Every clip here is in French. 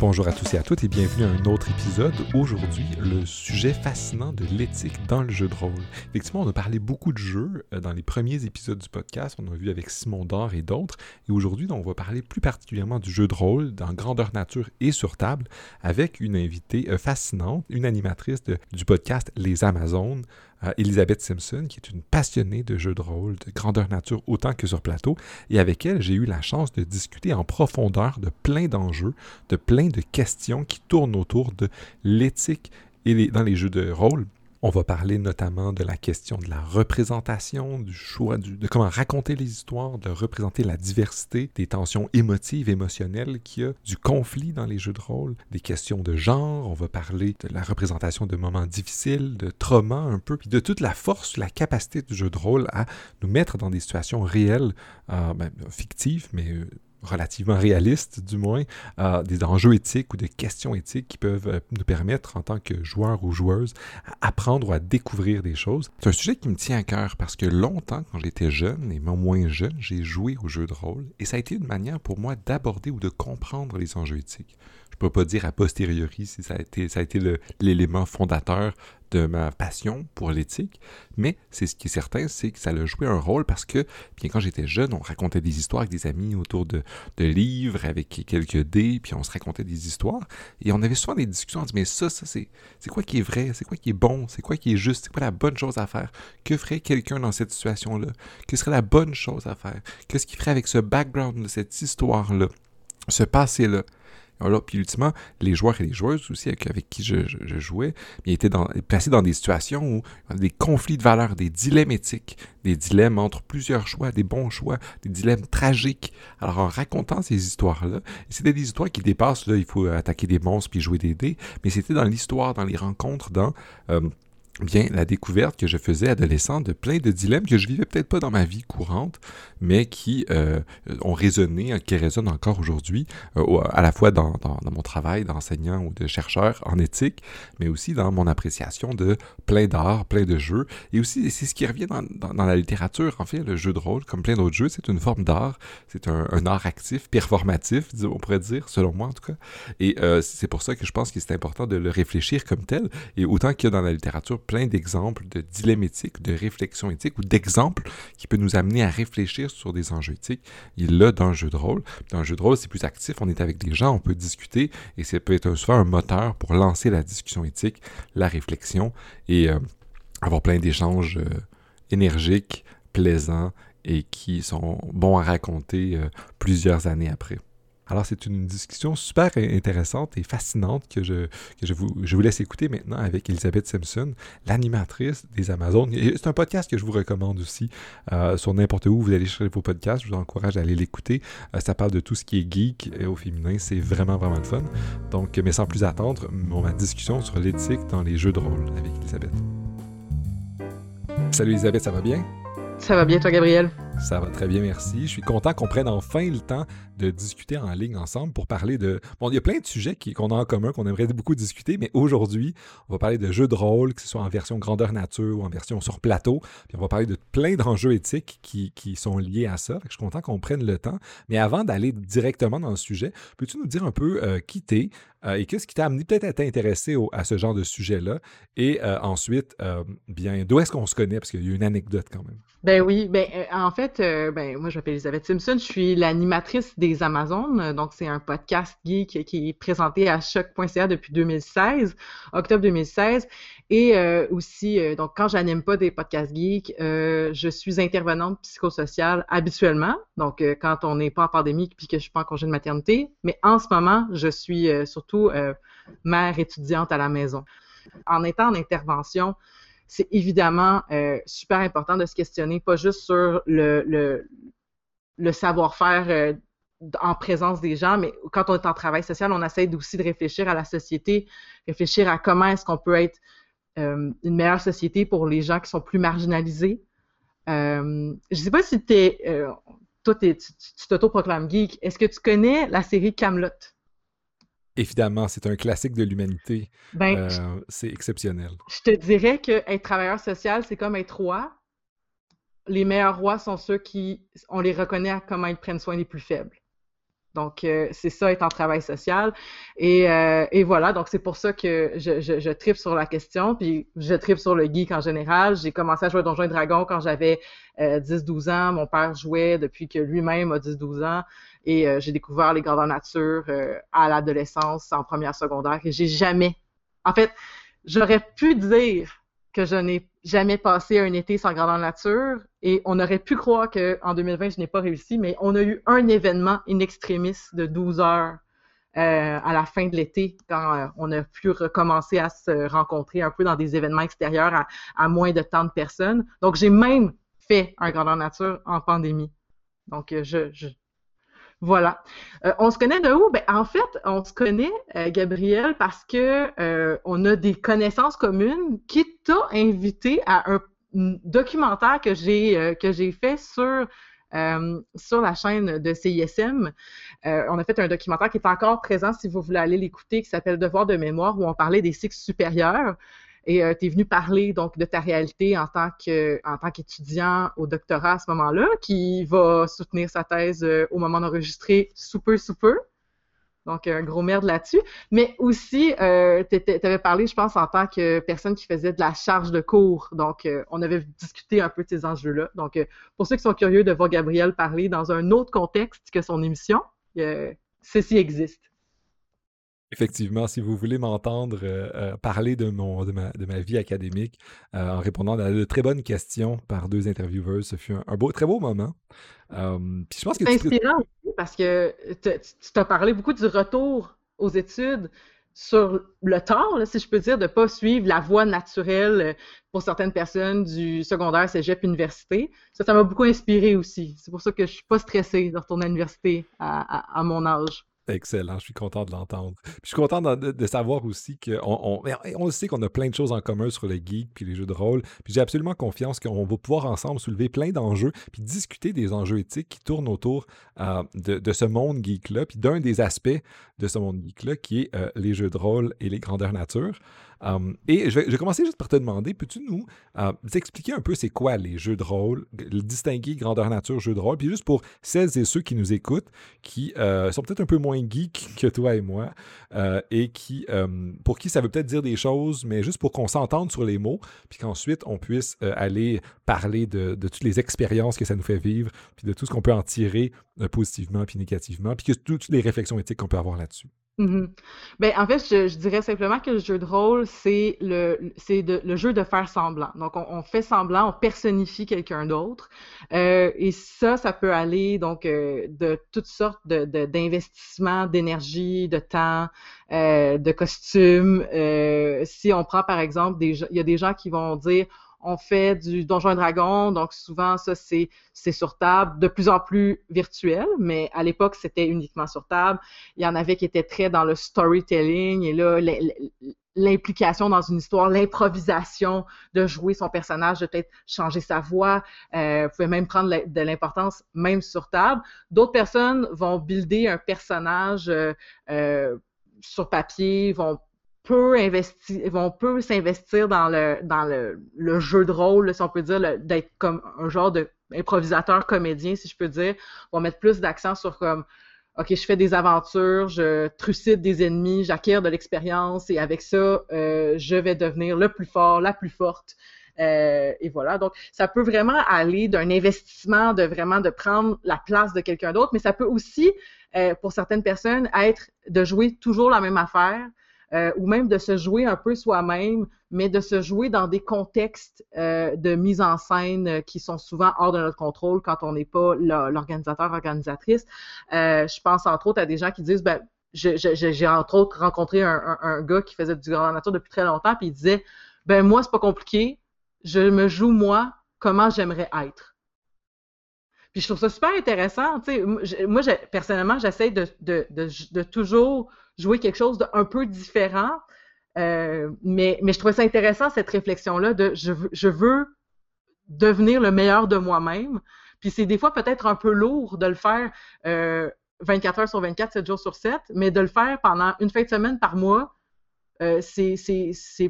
Bonjour à tous et à toutes et bienvenue à un autre épisode. Aujourd'hui, le sujet fascinant de l'éthique dans le jeu de rôle. Effectivement, on a parlé beaucoup de jeux euh, dans les premiers épisodes du podcast. On a vu avec Simon Dor et d'autres. Et aujourd'hui, on va parler plus particulièrement du jeu de rôle dans grandeur nature et sur table avec une invitée euh, fascinante, une animatrice du podcast Les Amazones, Elisabeth Simpson, qui est une passionnée de jeux de rôle de grandeur nature autant que sur plateau. Et avec elle, j'ai eu la chance de discuter en profondeur de plein d'enjeux, de plein de questions qui tournent autour de l'éthique et dans les jeux de rôle. On va parler notamment de la question de la représentation, du choix, de comment raconter les histoires, de représenter la diversité, des tensions émotives, émotionnelles qu'il y a, du conflit dans les jeux de rôle, des questions de genre. On va parler de la représentation de moments difficiles, de trauma un peu, puis de toute la force, la capacité du jeu de rôle à nous mettre dans des situations réelles, euh, ben, fictives, mais euh, relativement réaliste, du moins, des enjeux éthiques ou des questions éthiques qui peuvent euh, nous permettre, en tant que joueur ou joueuse, à apprendre ou à découvrir des choses. C'est un sujet qui me tient à cœur parce que longtemps, quand j'étais jeune et moins jeune, j'ai joué au jeu de rôle et ça a été une manière pour moi d'aborder ou de comprendre les enjeux éthiques. Je ne peux pas dire a posteriori si ça a été, l'élément fondateur de ma passion pour l'éthique, mais c'est ce qui est certain, c'est que ça a joué un rôle parce que, bien quand j'étais jeune, on racontait des histoires avec des amis autour de, livres, avec quelques dés, puis on se racontait des histoires, et on avait souvent des discussions, on dit, mais ça, ça, c'est, c'est quoi qui est vrai, c'est quoi qui est bon, c'est quoi qui est juste, c'est quoi la bonne chose à faire, que ferait quelqu'un dans cette situation-là, que serait la bonne chose à faire, qu'est-ce qu'il ferait avec ce background, cette histoire-là, ce passé-là? Alors, puis ultimement, les joueurs et les joueuses aussi avec, qui je, jouais, ils étaient placés dans des situations où des conflits de valeurs, des dilemmes éthiques, des dilemmes entre plusieurs choix, des bons choix, des dilemmes tragiques. Alors en racontant ces histoires-là, c'était des histoires qui dépassent, là, il faut attaquer des monstres puis jouer des dés, mais c'était dans l'histoire, dans les rencontres, dans... Euh, bien la découverte que je faisais adolescent de plein de dilemmes que je vivais peut-être pas dans ma vie courante, mais qui euh, ont résonné, qui résonnent encore aujourd'hui, euh, à la fois dans, dans, mon travail d'enseignant ou de chercheur en éthique, mais aussi dans mon appréciation de plein d'arts, plein de jeux, et aussi c'est ce qui revient dans, dans, la littérature, en fait, le jeu de rôle, comme plein d'autres jeux, c'est une forme d'art, c'est un, un, art actif, performatif, on pourrait dire, selon moi en tout cas, et euh, c'est pour ça que je pense que c'est important de le réfléchir comme tel, et autant qu'il y a dans la littérature plein d'exemples de dilemmes éthiques, de réflexions éthiques ou d'exemples qui peuvent nous amener à réfléchir sur des enjeux éthiques. Il là dans le jeu de rôle. Dans le jeu de rôle, c'est plus actif, on est avec des gens, on peut discuter et ça peut être souvent un moteur pour lancer la discussion éthique, la réflexion et euh, avoir plein d'échanges euh, énergiques, plaisants et qui sont bons à raconter euh, plusieurs années après. Alors, c'est une discussion super intéressante et fascinante que je, que je, vous, je vous laisse écouter maintenant avec Elisabeth Simpson, l'animatrice des Amazones. C'est un podcast que je vous recommande aussi euh, sur n'importe où vous allez chercher vos podcasts. Je vous encourage à aller l'écouter. Euh, ça parle de tout ce qui est geek et au féminin. C'est vraiment, vraiment le fun. Donc, mais sans plus attendre, ma discussion sur l'éthique dans les jeux de rôle avec Elisabeth. Salut Elisabeth, ça va bien? Ça va bien, toi, Gabriel? Ça va très bien, merci. Je suis content qu'on prenne enfin le temps de discuter en ligne ensemble pour parler de... Bon, il y a plein de sujets qu'on a en commun, qu'on aimerait beaucoup discuter, mais aujourd'hui, on va parler de jeux de rôle, que ce soit en version grandeur nature ou en version sur plateau. Puis on va parler de plein d'enjeux éthiques qui, sont liés à ça. je suis content qu'on prenne le temps. Mais avant d'aller directement dans le sujet, peux-tu nous dire un peu euh, qui t'es euh, et qu'est-ce qui t'a amené peut-être à t'intéresser à ce genre de sujet-là? Et euh, ensuite, bien, d'où est-ce qu'on se connaît? Parce qu'il y a une anecdote quand même. Ben oui, ben en fait, ben, moi je m'appelle Elisabeth Simpson, je suis l'animatrice des Amazones. Donc, c'est un podcast geek qui est présenté à choc.ca depuis 2016, octobre 2016. Et euh, aussi, euh, donc, quand j'anime pas des podcasts geeks, euh, je suis intervenante psychosociale habituellement. Donc, quand on n'est pas en pandémie puis que je suis pas en congé de maternité. Mais en ce moment, je suis surtout mère étudiante à la maison. En étant en intervention, c'est évidemment super important de se questionner, pas juste sur le, savoir-faire en présence des gens, mais quand on est en travail social, on essaie aussi de réfléchir à la société, réfléchir à comment est-ce qu'on peut être euh, une meilleure société pour les gens qui sont plus marginalisés. Euh, je ne sais pas si es, euh, toi, tu t'auto-proclames geek. Est-ce que tu connais la série Camelot? Évidemment, c'est un classique de l'humanité. Ben, c'est exceptionnel. Je te dirais que être travailleur social, c'est comme être roi. Les meilleurs rois sont ceux qui, on les reconnaît à comment ils prennent soin des plus faibles. Donc, euh, c'est ça, être en travail social. Et, euh, et voilà, donc c'est pour ça que je, je, je tripe sur la question, puis je tripe sur le geek en général. J'ai commencé à jouer à Donjons et Dragons quand j'avais 10-12 ans. Mon père jouait depuis que lui-même a 10-12 ans. Et j'ai découvert les grandeurs nature à l'adolescence, en première secondaire. Et j'ai jamais... En fait, j'aurais pu dire que je n'ai jamais passé un été sans grandeur nature et on aurait pu croire qu'en 2020, je n'ai pas réussi, mais on a eu un événement in extremis de 12 heures euh, à la fin de l'été quand euh, on a pu recommencer à se rencontrer un peu dans des événements extérieurs à, moins de tant de personnes. Donc, j'ai même fait un grandeur nature en pandémie. Donc, euh, je, voilà. Euh, on se connaît de où? Ben, en fait, on se connaît, euh, Gabriel, parce que euh, on a des connaissances communes qui t'a invité à un documentaire que j'ai fait sur sur la chaîne de CISM. on a fait un documentaire qui est encore présent si vous voulez aller l'écouter, qui s'appelle Devoir de mémoire, où on parlait des cycles supérieurs. Et euh, tu es venu parler donc de ta réalité en tant que qu'étudiant au doctorat à ce moment-là, qui va soutenir sa thèse euh, au moment d'enregistrer super super. Donc, un gros merde là-dessus. Mais aussi, euh, tu avais parlé, je pense, en tant que personne qui faisait de la charge de cours. Donc, euh, on avait discuté un peu de ces enjeux-là. Donc, pour ceux qui sont curieux de voir Gabriel parler dans un autre contexte que son émission, ceci existe. Effectivement, si vous voulez m'entendre euh, euh, parler de, mon, de, ma, de ma vie académique euh, en répondant à de très bonnes questions par deux intervieweurs, ce fut un, beau, très beau moment. puis je pense que c'est inspirant aussi parce que tu t'as parlé beaucoup du retour aux études sur le tard, si je peux dire, de ne pas suivre la voie naturelle pour certaines personnes du secondaire, cégep, université. Ça, ça m'a beaucoup inspiré aussi. C'est pour ça que je suis pas stressée de retourner à l'université à mon âge. Excellent, je suis content de l'entendre. je suis content de, savoir aussi qu'on on, sait qu'on a plein de choses en commun sur les geeks puis les jeux de rôle. J'ai absolument confiance qu'on va pouvoir ensemble soulever plein d'enjeux puis discuter des enjeux éthiques qui tournent autour euh, de, ce monde geek-là, puis d'un des aspects de ce monde geek-là qui est euh, les jeux de rôle et les grandeurs nature. Um, et je vais, commencer juste par te demander, peux-tu nous uh, expliquer un peu c'est quoi les jeux de rôle, le distinguer grandeur nature jeux de rôle, puis juste pour celles et ceux qui nous écoutent, qui euh, sont peut-être un peu moins geeks que toi et moi, euh, et qui, um, pour qui ça veut peut-être dire des choses, mais juste pour qu'on s'entende sur les mots, puis qu'ensuite on puisse euh, aller parler de, toutes les expériences que ça nous fait vivre, puis de tout ce qu'on peut en tirer positivement puis négativement, puis que toutes les réflexions éthiques qu'on peut avoir là-dessus. Mhm. Ben, en fait, je, dirais simplement que le jeu de rôle, c'est le, c'est le jeu de faire semblant. Donc, on, fait semblant, on personnifie quelqu'un d'autre. Euh, et ça, ça peut aller donc euh, de toutes sortes de, d'investissements, d'énergie, de temps, euh, de costumes. si on prend par exemple, des, il y a des gens qui vont dire on fait du Donjon et Dragon, donc souvent ça c'est c'est sur table, de plus en plus virtuel, mais à l'époque c'était uniquement sur table. Il y en avait qui étaient très dans le storytelling et là l'implication dans une histoire, l'improvisation de jouer son personnage, de peut-être changer sa voix, euh, pouvez même prendre de l'importance même sur table. D'autres personnes vont builder un personnage euh, euh, sur papier, vont peu investir, vont peu s'investir dans le dans le, jeu de rôle, si on peut dire, d'être comme un genre de improvisateur comédien, si je peux dire, vont mettre plus d'accent sur comme OK, je fais des aventures, je trucide des ennemis, j'acquiers de l'expérience et avec ça, euh, je vais devenir le plus fort, la plus forte. Euh, et voilà. Donc, ça peut vraiment aller d'un investissement, de vraiment de prendre la place de quelqu'un d'autre, mais ça peut aussi, euh, pour certaines personnes, être de jouer toujours la même affaire, euh, ou même de se jouer un peu soi-même, mais de se jouer dans des contextes euh, de mise en scène euh, qui sont souvent hors de notre contrôle quand on n'est pas l'organisateur, organisatrice. je pense entre autres à des gens qui disent, ben, j'ai entre autres rencontré un, gars qui faisait du grand nature depuis très longtemps, puis il disait, ben moi c'est pas compliqué, je me joue moi comment j'aimerais être. Puis je trouve ça super intéressant. Moi, personnellement, j'essaie de, toujours jouer quelque chose d'un peu différent. Euh, mais, mais je trouvais ça intéressant, cette réflexion-là de je, je veux devenir le meilleur de moi-même. Puis c'est des fois peut-être un peu lourd de le faire euh, 24 heures sur 24, 7 jours sur 7, mais de le faire pendant une fin de semaine par mois, euh, c'est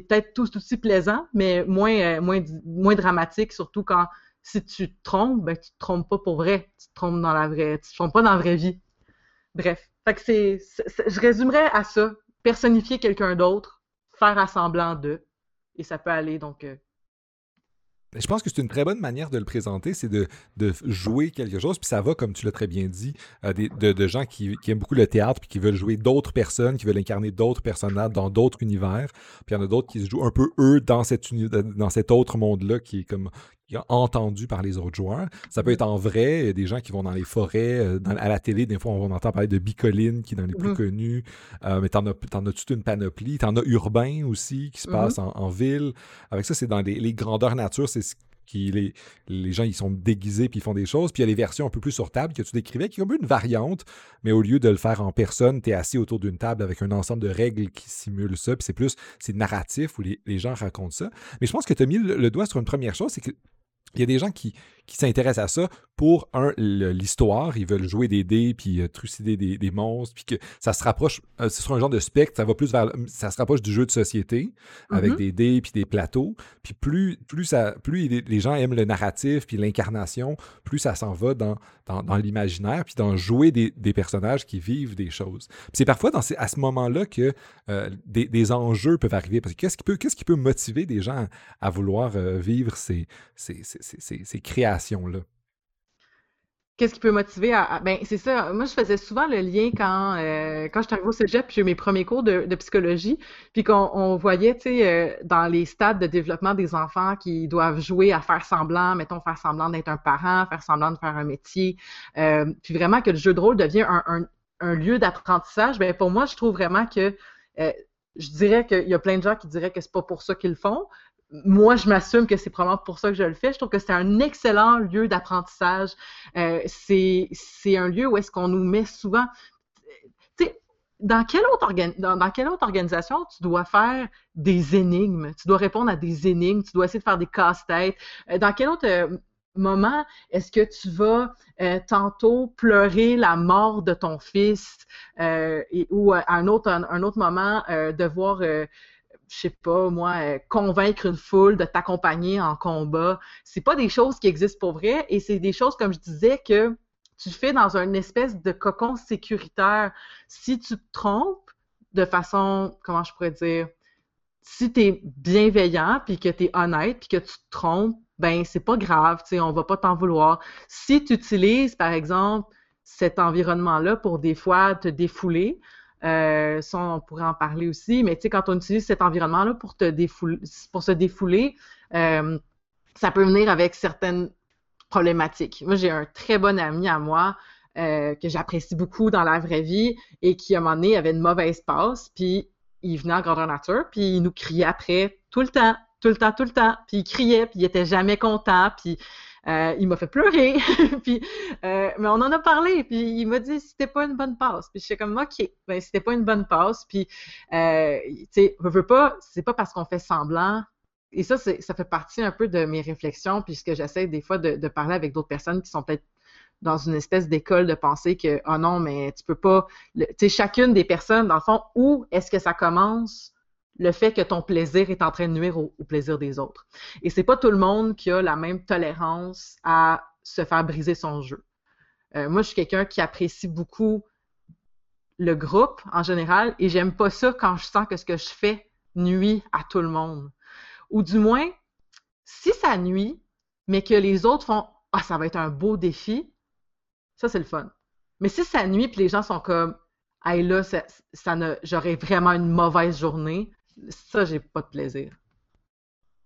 peut-être tout, aussi plaisant, mais moins, euh, moins, moins dramatique, surtout quand si tu te trompes, ben, tu te trompes pas pour vrai. Tu te trompes dans la vraie. Tu te trompes pas dans la vraie vie. bref. Je résumerais à ça. Personnifier quelqu'un d'autre, faire assemblant d'eux. Et ça peut aller donc euh, je pense que c'est une très bonne manière de le présenter, c'est de, jouer quelque chose, puis ça va, comme tu l'as très bien dit, de, gens qui, aiment beaucoup le théâtre, puis qui veulent jouer d'autres personnes, qui veulent incarner d'autres personnages dans d'autres univers, puis il y en a d'autres qui se jouent un peu eux dans, cette dans cet autre monde-là qui est comme entendu par les autres joueurs. Ça peut être en vrai, il y a des gens qui vont dans les forêts, euh, à la télé, des fois on entend parler de Bicoline qui est dans les plus mm-hmm. connus, euh, mais t'en as, en as toute une panoplie? T'en as urbain aussi qui se passe mm-hmm. en, ville. Avec ça, c'est dans les, les grandeurs nature, c'est ce qui les, les gens ils sont déguisés puis ils font des choses. Puis il y a les versions un peu plus sur table que tu décrivais, qui est peu une variante, mais au lieu de le faire en personne, tu es assis autour d'une table avec un ensemble de règles qui simulent ça. Puis c'est plus, c'est narratif où les, les, gens racontent ça. Mais je pense que tu as mis le doigt sur une première chose, c'est que il y a des gens qui, qui s'intéressent à ça pour, un, l'histoire. Ils veulent jouer des dés, puis euh, trucider des, monstres, puis que ça se rapproche, euh, ce sera un genre de spectre, ça va plus vers, ça se rapproche du jeu de société, avec mm-hmm. des dés, puis des plateaux. Puis plus, plus, ça, plus les gens aiment le narratif, puis l'incarnation, plus ça s'en va dans, dans, l'imaginaire, puis dans jouer des, des, personnages qui vivent des choses. c'est parfois dans à ce moment-là que euh, des, des, enjeux peuvent arriver, parce que qu'est-ce qui peut, qu'est-ce qui peut motiver des gens à, vouloir vivre ces, ces, ces, ces créations là Qu'est-ce qui peut motiver à. Ben, c'est ça. Moi, je faisais souvent le lien quand, euh, quand je suis au cégep, puis j'ai mes premiers cours de, psychologie, puis qu'on voyait, tu sais, euh, dans les stades de développement des enfants qui doivent jouer à faire semblant, mettons, faire semblant d'être un parent, faire semblant de faire un métier, euh, puis vraiment que le jeu de rôle devient un, un lieu d'apprentissage. Ben, pour moi, je trouve vraiment que je dirais qu'il y a plein de gens qui diraient que c'est pas pour ça qu'ils le font, moi, je m'assume que c'est probablement pour ça que je le fais. Je trouve que c'est un excellent lieu d'apprentissage. Euh, c'est un lieu où est-ce qu'on nous met souvent. Dans quelle, autre dans, quelle autre organisation tu dois faire des énigmes? Tu dois répondre à des énigmes, tu dois essayer de faire des casse-têtes. Euh, dans quel autre euh, moment est-ce que tu vas tantôt pleurer la mort de ton fils et, ou à un autre, un, autre moment devoir je sais pas, moi, euh, convaincre une foule de t'accompagner en combat. C'est pas des choses qui existent pour vrai et c'est des choses, comme je disais, que tu fais dans une espèce de cocon sécuritaire. Si tu te trompes de façon, comment je pourrais dire, si tu es bienveillant puis que tu es honnête puis que tu te trompes, ben c'est pas grave, tu sais, on va pas t'en vouloir. Si tu utilises, par exemple, cet environnement-là pour des fois te défouler, euh, on pourrait en parler aussi. Mais tu sais, quand on utilise cet environnement-là pour se défouler, euh, ça peut venir avec certaines problématiques. Moi, j'ai un très bon ami à moi euh, que j'apprécie beaucoup dans la vraie vie et qui, à un moment donné, avait une mauvaise passe, puis il venait en grandeur nature, puis il nous criait après tout le temps, tout le temps, tout le temps, puis il criait, puis il était jamais content, puis euh, il m'a fait pleurer, puis, euh, mais on en a parlé, puis il m'a dit c'était pas une bonne passe. Puis je suis comme ok, ben c'était pas une bonne passe, puis euh, tu sais, veux pas, c'est pas parce qu'on fait semblant. Et ça, ça fait partie un peu de mes réflexions, puis ce que j'essaie des fois de, parler avec d'autres personnes qui sont peut-être dans une espèce d'école de penser que oh non, mais tu peux pas. Tu sais, chacune des personnes, dans le fond, où est-ce que ça commence? Le fait que ton plaisir est en train de nuire au, plaisir des autres. Et c'est pas tout le monde qui a la même tolérance à se faire briser son jeu. Euh, moi, je suis quelqu'un qui apprécie beaucoup le groupe en général et j'aime pas ça quand je sens que ce que je fais nuit à tout le monde. Ou du moins, si ça nuit, mais que les autres font Ah, ça va être un beau défi, ça c'est le fun. Mais si ça nuit et les gens sont comme Hey là, ça, ça j'aurais vraiment une mauvaise journée, ça, j'ai pas de plaisir.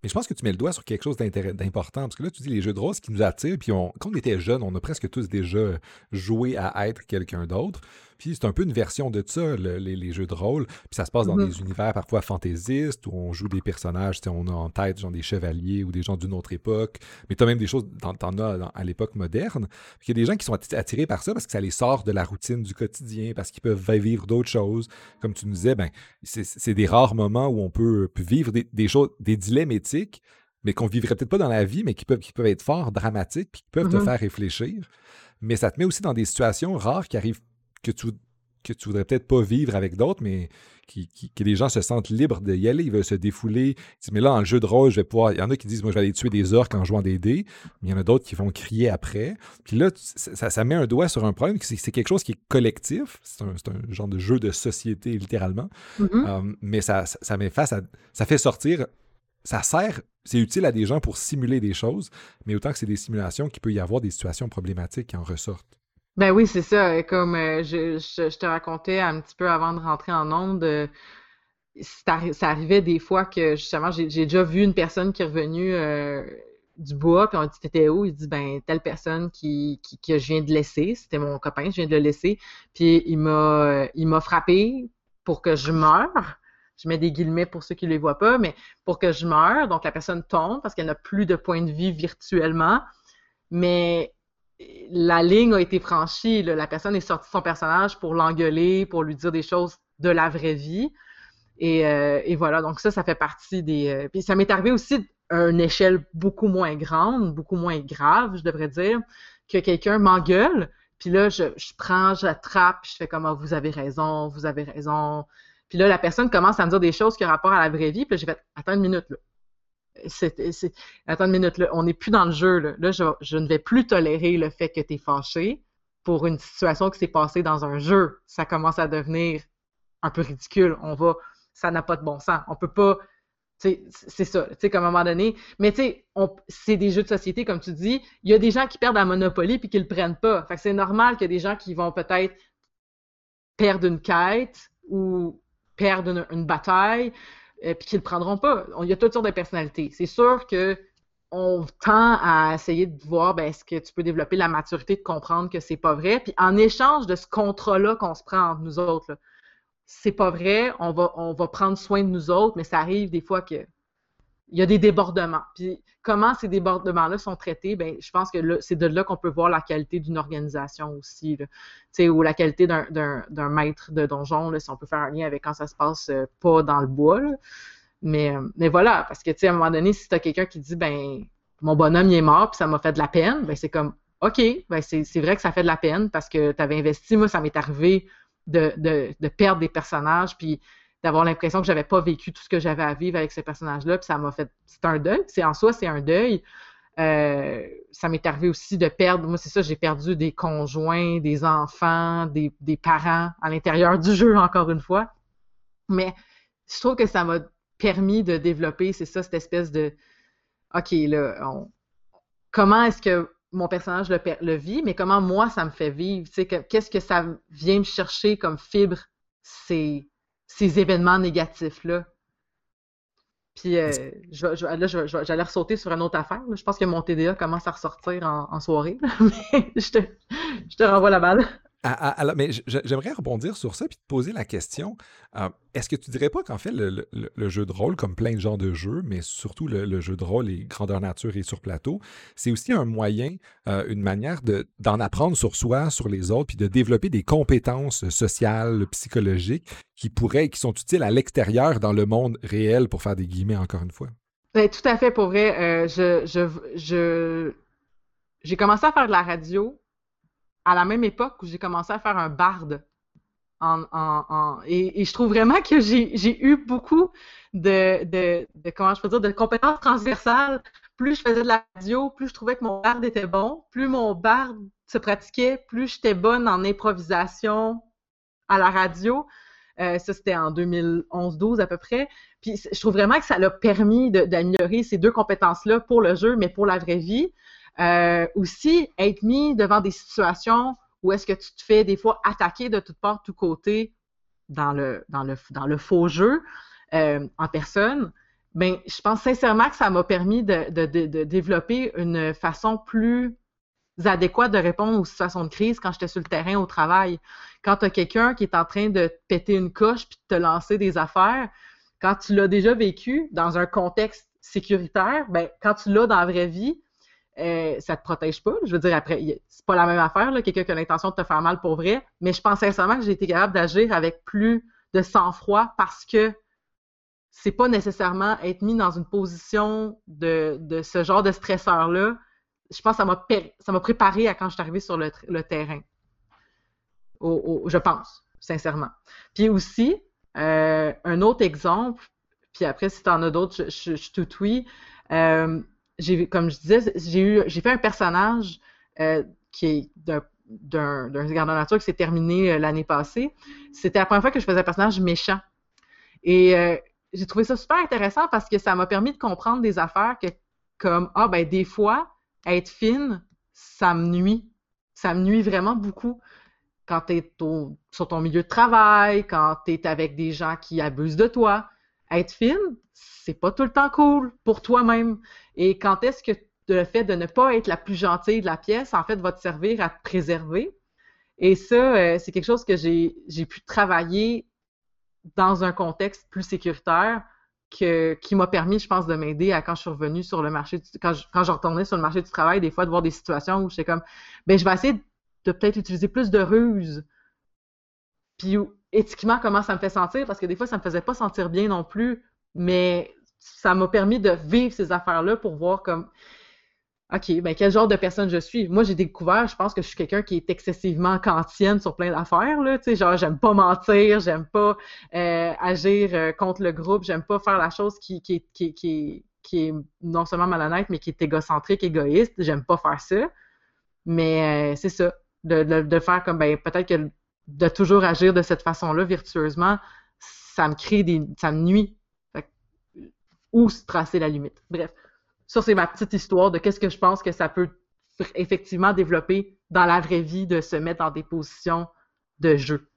Mais je pense que tu mets le doigt sur quelque chose d'important, parce que là, tu dis les jeux de rôle, ce qui nous attire, puis quand on était jeunes, on a presque tous déjà joué à être quelqu'un d'autre. Puis c'est un peu une version de ça, les, jeux de rôle. Puis ça se passe dans mm-hmm. des univers parfois fantaisistes où on joue des personnages, on a en tête genre des chevaliers ou des gens d'une autre époque. Mais tu as même des choses, t'en as à l'époque moderne. Il y a des gens qui sont attirés par ça parce que ça les sort de la routine du quotidien, parce qu'ils peuvent vivre d'autres choses. Comme tu nous disais, ben, c'est des rares moments où on peut, vivre des, choses, des dilemmes éthiques mais qu'on vivrait peut-être pas dans la vie, mais qui peuvent, qui peuvent être fort dramatiques, puis qui peuvent te mm-hmm. faire réfléchir. Mais ça te met aussi dans des situations rares qui arrivent que tu, que tu voudrais peut-être pas vivre avec d'autres, mais qui, que les gens se sentent libres d'y aller, ils veulent se défouler. mais là, en jeu de rôle, je vais pouvoir. Il y en a qui disent, moi, je vais aller tuer des orques en jouant des dés, mais il y en a d'autres qui vont crier après. Puis là, ça, ça, met un doigt sur un problème, c'est quelque chose qui est collectif. C'est un, genre de jeu de société, littéralement. Mm-hmm. Euh, mais ça, ça, met face à. Ça fait sortir. Ça sert c'est utile à des gens pour simuler des choses, mais autant que c'est des simulations qu'il peut y avoir des situations problématiques qui en ressortent. Ben oui, c'est ça. Comme euh, je, je, te racontais un petit peu avant de rentrer en onde, euh, ça arrivait des fois que justement, j'ai déjà vu une personne qui est revenue euh, du bois, puis on dit T'étais où? Il dit Ben, telle personne qui, qui, que je viens de laisser, c'était mon copain, je viens de le laisser, puis il m'a il m'a frappé pour que je meure. Je mets des guillemets pour ceux qui ne les voient pas, mais pour que je meure. Donc la personne tombe parce qu'elle n'a plus de point de vie virtuellement. Mais la ligne a été franchie. La personne est sortie de son personnage pour l'engueuler, pour lui dire des choses de la vraie vie. Et, euh, voilà, donc ça, ça fait partie des... Euh, puis ça m'est arrivé aussi à une échelle beaucoup moins grande, beaucoup moins grave, je devrais dire, que quelqu'un m'engueule, puis là, je, prends, j'attrape, je fais comme ah, vous avez raison, vous avez raison ». Puis là, la personne commence à me dire des choses qui ont rapport à la vraie vie, puis là, j'ai fait « Attends une minute, là. » Attends une minute, là, on n'est plus dans le jeu. Là, là je, ne vais plus tolérer le fait que tu es fâché pour une situation qui s'est passée dans un jeu. Ça commence à devenir un peu ridicule. On va, ça n'a pas de bon sens. On peut pas, c'est ça, tu sais, comme à un moment donné. Mais tu sais, c'est des jeux de société, comme tu dis. Il y a des gens qui perdent la Monopoly puis qui le prennent pas. Fait que c'est normal qu'il y a des gens qui vont peut-être perdre une quête ou perdre une bataille euh, puis qu'ils le prendront pas. Il y a toutes sortes de personnalités. C'est sûr que on tend à essayer de voir ben, est-ce que tu peux développer la maturité de comprendre que c'est pas vrai? Puis en échange de ce contrat-là qu'on se prend entre nous autres, c'est pas vrai, on va, on va prendre soin de nous autres, mais ça arrive des fois que il y a des débordements. Puis comment ces débordements-là sont traités, ben, je pense que c'est de là qu'on peut voir la qualité d'une organisation aussi, ou la qualité d'un maître de donjon, là, si on peut faire un lien avec quand ça se passe euh, pas dans le bois. Mais, euh, mais voilà, parce que à un moment donné, si tu as quelqu'un qui dit ben mon bonhomme il est mort puis ça m'a fait de la peine, ben c'est comme OK, ben c'est vrai que ça fait de la peine parce que tu avais investi, moi, ça m'est arrivé de, de, de, perdre des personnages, puis d'avoir l'impression que j'avais pas vécu tout ce que j'avais à vivre avec ces personnages-là, puis ça m'a fait... C'est un deuil, c'est en soi, c'est un deuil. Euh, ça m'est arrivé aussi de perdre, moi c'est ça, j'ai perdu des conjoints, des enfants, des, parents à l'intérieur du jeu, encore une fois. Mais je trouve que ça m'a permis de développer, c'est ça, cette espèce de OK, là, comment est-ce que mon personnage le, le, vit, mais comment moi ça me fait vivre? Qu'est-ce que ça vient me chercher comme fibre? C'est ces événements négatifs-là. Puis euh, je, là, j'allais ressauter sur une autre affaire. Je pense que mon TDA commence à ressortir en, soirée. Mais je te, je te renvoie la balle. Ah, mais j'aimerais rebondir sur ça puis te poser la question. Euh, est-ce que tu dirais pas qu'en fait, le, jeu de rôle, comme plein de genres de jeux, mais surtout le, jeu de rôle et grandeur nature et sur plateau, c'est aussi un moyen, euh, une manière d'en apprendre sur soi, sur les autres, puis de développer des compétences sociales, psychologiques qui pourraient, qui sont utiles à l'extérieur dans le monde réel, pour faire des guillemets encore une fois? Ben, tout à fait, pour vrai. Euh, je, j'ai commencé à faire de la radio à la même époque où j'ai commencé à faire un barde. Et, je trouve vraiment que j'ai eu beaucoup de, de, comment je peux dire, de compétences transversales. Plus je faisais de la radio, plus je trouvais que mon barde était bon. Plus mon barde se pratiquait, plus j'étais bonne en improvisation à la radio. Euh, ça, c'était en 2011-12 à peu près. Puis je trouve vraiment que ça l'a permis d'améliorer ces deux compétences-là pour le jeu, mais pour la vraie vie. Euh, aussi, être mis devant des situations où est-ce que tu te fais des fois attaquer de toutes parts, de tous côtés dans le, dans le, dans le faux jeu euh, en personne, ben, je pense sincèrement que ça m'a permis de, de, de, développer une façon plus adéquate de répondre aux situations de crise quand j'étais sur le terrain au travail. Quand tu as quelqu'un qui est en train de péter une coche puis de te lancer des affaires, quand tu l'as déjà vécu dans un contexte sécuritaire, ben, quand tu l'as dans la vraie vie, euh, ça te protège pas. Je veux dire, après, c'est pas la même affaire, quelqu'un qui a l'intention de te faire mal pour vrai, mais je pense sincèrement que j'ai été capable d'agir avec plus de sang-froid parce que c'est pas nécessairement être mis dans une position de, ce genre de stresseur-là. Je pense que ça m'a, préparé à quand je suis arrivée sur le, terrain. je pense, sincèrement. Puis aussi, un autre exemple, puis après, si tu en as d'autres, je, je. Comme je disais, j'ai fait un personnage qui est d'un d'un gardien nature qui s'est terminé l'année passée. C'était la première fois que je faisais un personnage méchant. Et j'ai trouvé ça super intéressant parce que ça m'a permis de comprendre des affaires que, comme, ah, ben, des fois, être fine, ça me nuit. Ça me nuit vraiment beaucoup. Quand tu es sur ton milieu de travail, quand tu es avec des gens qui abusent de toi, être fine, c'est pas tout le temps cool pour toi-même. Et quand est-ce que le fait de ne pas être la plus gentille de la pièce, en fait, va te servir à te préserver? Et ça, euh, c'est quelque chose que j'ai pu travailler dans un contexte plus sécuritaire qui m'a permis, je pense, de m'aider à quand je suis revenue sur le marché, du, quand, je, quand je retournais sur le marché du travail, des fois, de voir des situations où j'étais comme, ben, je vais essayer de peut-être utiliser plus de ruses. Puis éthiquement, comment ça me fait sentir, parce que des fois, ça me faisait pas sentir bien non plus, mais ça m'a permis de vivre ces affaires-là pour voir comme OK, ben quel genre de personne je suis? Moi, j'ai découvert, je pense que je suis quelqu'un qui est excessivement kantienne sur plein d'affaires, là, tu sais, genre, j'aime pas mentir, j'aime pas euh, agir euh, contre le groupe, j'aime pas faire la chose qui, est non seulement malhonnête, mais qui est égocentrique, égoïste, j'aime pas faire ça. Mais euh, c'est ça, de, de, faire comme, ben, peut-être que de toujours agir de cette façon-là, virtueusement, ça me crée des, ça me nuit. où se tracer la limite? Bref. Ça, c'est ma petite histoire de qu'est-ce que je pense que ça peut effectivement développer dans la vraie vie de se mettre dans des positions de jeu.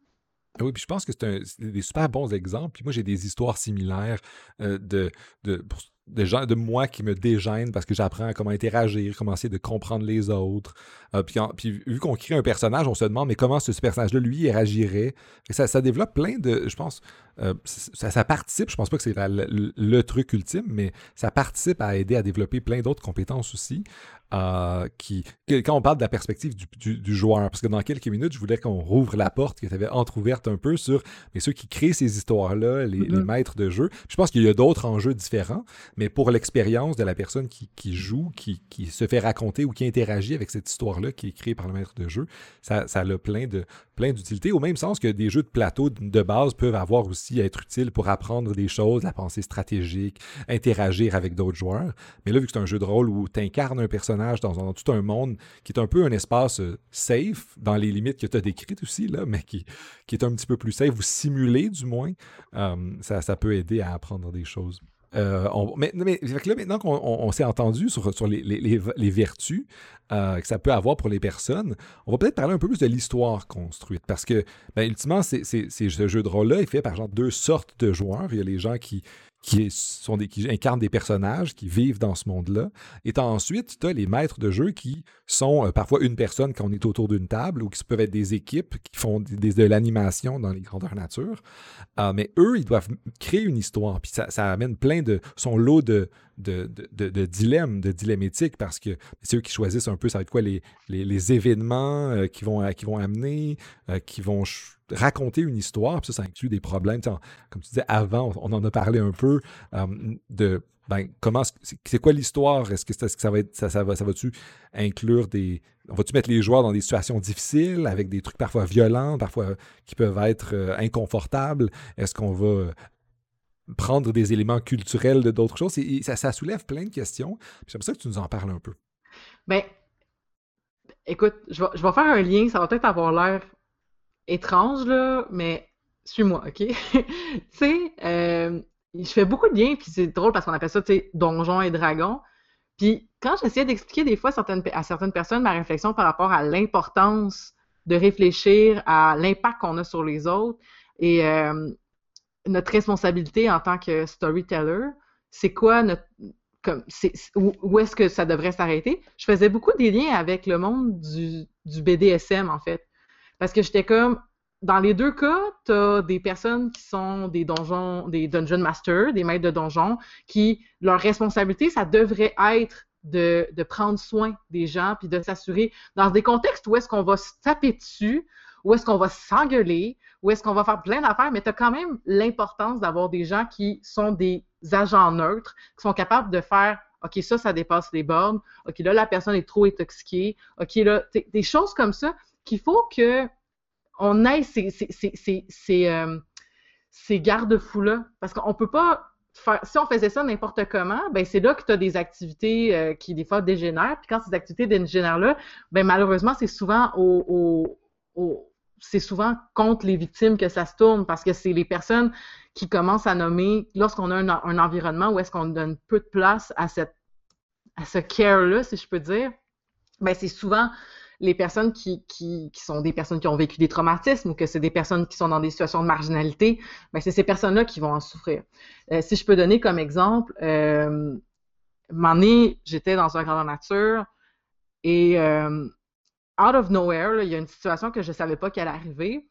Ah oui, puis je pense que c'est des super bons exemples. Puis moi, j'ai des histoires similaires euh, de, de, de, moi qui me dégênent parce que j'apprends à comment interagir, comment essayer de comprendre les autres. Euh, puis, puis, vu qu'on crée un personnage, on se demande mais comment ce, personnage-là, lui, réagirait? Ça, ça, développe plein de, je pense, euh, ça, participe, je pense pas que c'est le, truc ultime, mais ça participe à aider à développer plein d'autres compétences aussi. Euh, qui, quand on parle de la perspective du, joueur, parce que dans quelques minutes, je voulais qu'on rouvre la porte qui était entrouverte un peu sur mais ceux qui créent ces histoires-là, les, mm-hmm. maîtres de jeu. Je pense qu'il y a d'autres enjeux différents, mais pour l'expérience de la personne qui, joue, qui, se fait raconter ou qui interagit avec cette histoire-là qui est créée par le maître de jeu, ça, ça a plein d'utilité, au même sens que des jeux de plateau de base peuvent avoir aussi être utiles pour apprendre des choses, la pensée stratégique, interagir avec d'autres joueurs. Mais là, vu que c'est un jeu de rôle où tu incarnes un personnage dans, tout un monde qui est un peu un espace euh, safe, dans les limites que tu as décrites aussi, là, mais qui, est un petit peu plus safe ou simulé du moins, euh, ça peut aider à apprendre des choses. Euh, mais, là, maintenant qu'on s'est entendu sur, les, vertus euh, que ça peut avoir pour les personnes, on va peut-être parler un peu plus de l'histoire construite. Parce que, ben, ultimement, c'est, ce jeu de rôle-là est fait par genre deux sortes de joueurs. Il y a les gens qui, qui, incarnent des personnages, qui vivent dans ce monde-là. Et ensuite, tu as les maîtres de jeu qui sont euh, parfois une personne quand on est autour d'une table ou qui peuvent être des équipes qui font de l'animation dans les grandeurs nature. Euh, mais eux, ils doivent créer une histoire. Puis ça, ça amène plein de son lot de, de, de, de, dilemmes, de éthiques, parce que c'est eux qui choisissent un peu ça va être quoi les, les, événements euh, qui, vont, qui vont amener, qui vont raconter une histoire, puis ça, ça inclut des problèmes. comme tu disais avant, on en a parlé un peu euh, de ben, comment c'est quoi l'histoire? Est-ce que, ça va être ça, ça va ça va-tu inclure des. Va-tu mettre les joueurs dans des situations difficiles avec des trucs parfois violents, parfois qui peuvent être euh, inconfortables? Est-ce qu'on va prendre des éléments culturels de d'autres choses? Ça, soulève plein de questions. J'aime ça que tu nous en parles un peu. Ben, écoute, je vais, je vais faire un lien, ça va peut-être avoir l'air étrange, là, mais suis-moi, OK? tu sais, euh, je fais beaucoup de liens, puis c'est drôle parce qu'on appelle ça, tu sais, donjons et dragons. Puis quand j'essayais d'expliquer des fois certaines, à certaines personnes ma réflexion par rapport à l'importance de réfléchir à l'impact qu'on a sur les autres et euh, notre responsabilité en tant que storyteller, c'est quoi notre comme où, est-ce que ça devrait s'arrêter? Je faisais beaucoup des liens avec le monde du, du BDSM, en fait. Parce que j'étais comme, dans les deux cas, tu as des personnes qui sont des donjons, des dungeon masters, des maîtres de donjons, qui, leur responsabilité, ça devrait être de, de prendre soin des gens, puis de s'assurer, dans des contextes où est-ce qu'on va se taper dessus, où est-ce qu'on va s'engueuler, où est-ce qu'on va faire plein d'affaires, mais tu as quand même l'importance d'avoir des gens qui sont des agents neutres, qui sont capables de faire OK, ça, ça dépasse les bornes. OK, là, la personne est trop intoxiquée. OK, là, des choses comme ça qu'il faut que on ait ces, ces, ces, ces garde-fous-là. Parce qu'on peut pas faire, si on faisait ça n'importe comment, ben c'est là que tu as des activités euh, qui des fois dégénèrent. Puis quand ces activités dégénèrent-là, ben malheureusement, c'est souvent au, c'est souvent contre les victimes que ça se tourne parce que c'est les personnes qui commencent à nommer, lorsqu'on a un, environnement où est-ce qu'on donne peu de place à cette à ce care-là, si je peux dire, ben c'est souvent les personnes qui, qui, qui, sont des personnes qui ont vécu des traumatismes ou que c'est des personnes qui sont dans des situations de marginalité, ben c'est ces personnes-là qui vont en souffrir. Euh, si je peux donner comme exemple, euh, j'étais dans un grand nature et euh, out of nowhere, il y a une situation que je ne savais pas qu'elle arriver.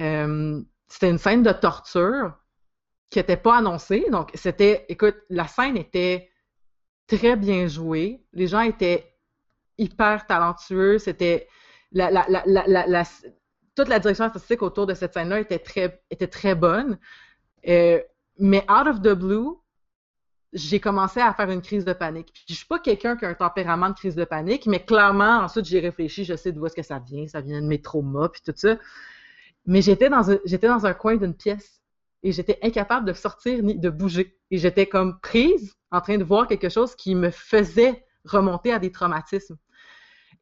Euh, c'était une scène de torture qui n'était pas annoncée. Donc, c'était, écoute, la scène était très bien jouée. Les gens étaient hyper talentueux. C'était la, la, la, toute la direction artistique autour de cette scène-là était très, était très bonne. Euh, mais out of the blue, j'ai commencé à faire une crise de panique. Puis, je suis pas quelqu'un qui a un tempérament de crise de panique, mais clairement, ensuite, j'ai réfléchi, je sais d'où est-ce que ça vient, ça vient de mes traumas, puis tout ça. Mais j'étais dans un, j'étais dans un coin d'une pièce et j'étais incapable de sortir ni de bouger. Et j'étais comme prise en train de voir quelque chose qui me faisait remonter à des traumatismes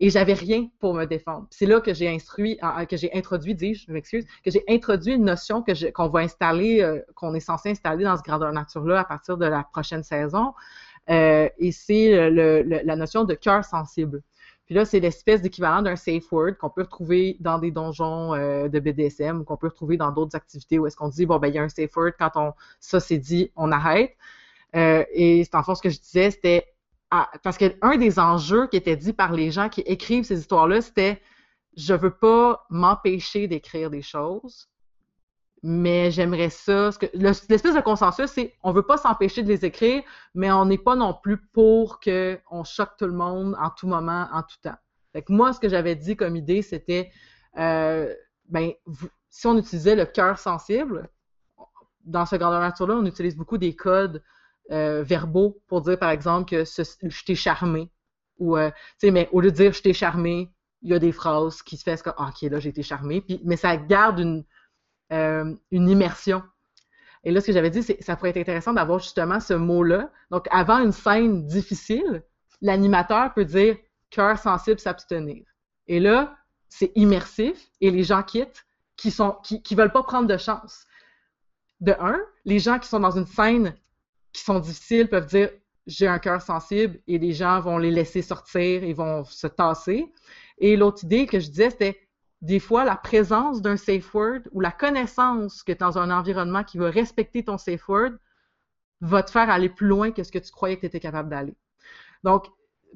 et j'avais rien pour me défendre. C'est là que j'ai instruit, que j'ai introduit, dis-je, je m'excuse, que j'ai introduit une notion que qu'on va installer, euh, qu'on est censé installer dans ce grandeur nature-là à partir de la prochaine saison. Euh, et c'est la notion de cœur sensible. Puis là, c'est l'espèce d'équivalent d'un safe word qu'on peut retrouver dans des donjons euh, de BDSM ou qu'on peut retrouver dans d'autres activités où est-ce qu'on dit, bon, ben, il y a un safe word, quand on, ça c'est dit, on arrête. et c'est en fait ce que je disais, c'était parce qu'un des enjeux qui était dit par les gens qui écrivent ces histoires-là, c'était je veux pas m'empêcher d'écrire des choses, mais j'aimerais ça. L'espèce de consensus, c'est on veut pas s'empêcher de les écrire, mais on n'est pas non plus pour qu'on choque tout le monde en tout moment, en tout temps. Fait moi, ce que j'avais dit comme idée, c'était euh, ben, si on utilisait le cœur sensible, dans ce grandeur nature-là, on utilise beaucoup des codes euh, verbaux pour dire, par exemple, que je t'ai charmé. Ou, euh, tu sais, mais au lieu de dire je t'ai charmé, il y a des phrases qui se font comme, OK, là, j'ai été charmé. Puis, mais ça garde une, euh, une immersion. Et là, ce que j'avais dit, c'est ça pourrait être intéressant d'avoir justement ce mot-là. Donc, avant une scène difficile, l'animateur peut dire cœur sensible s'abstenir. Et là, c'est immersif et les gens quittent qui sont qui, qui veulent pas prendre de chance. De un, les gens qui sont dans une scène qui sont difficiles peuvent dire j'ai un cœur sensible et les gens vont les laisser sortir et vont se tasser. Et l'autre idée que je disais, c'était des fois la présence d'un safe word ou la connaissance que dans un environnement qui va respecter ton safe word va te faire aller plus loin que ce que tu croyais que tu étais capable d'aller. Donc,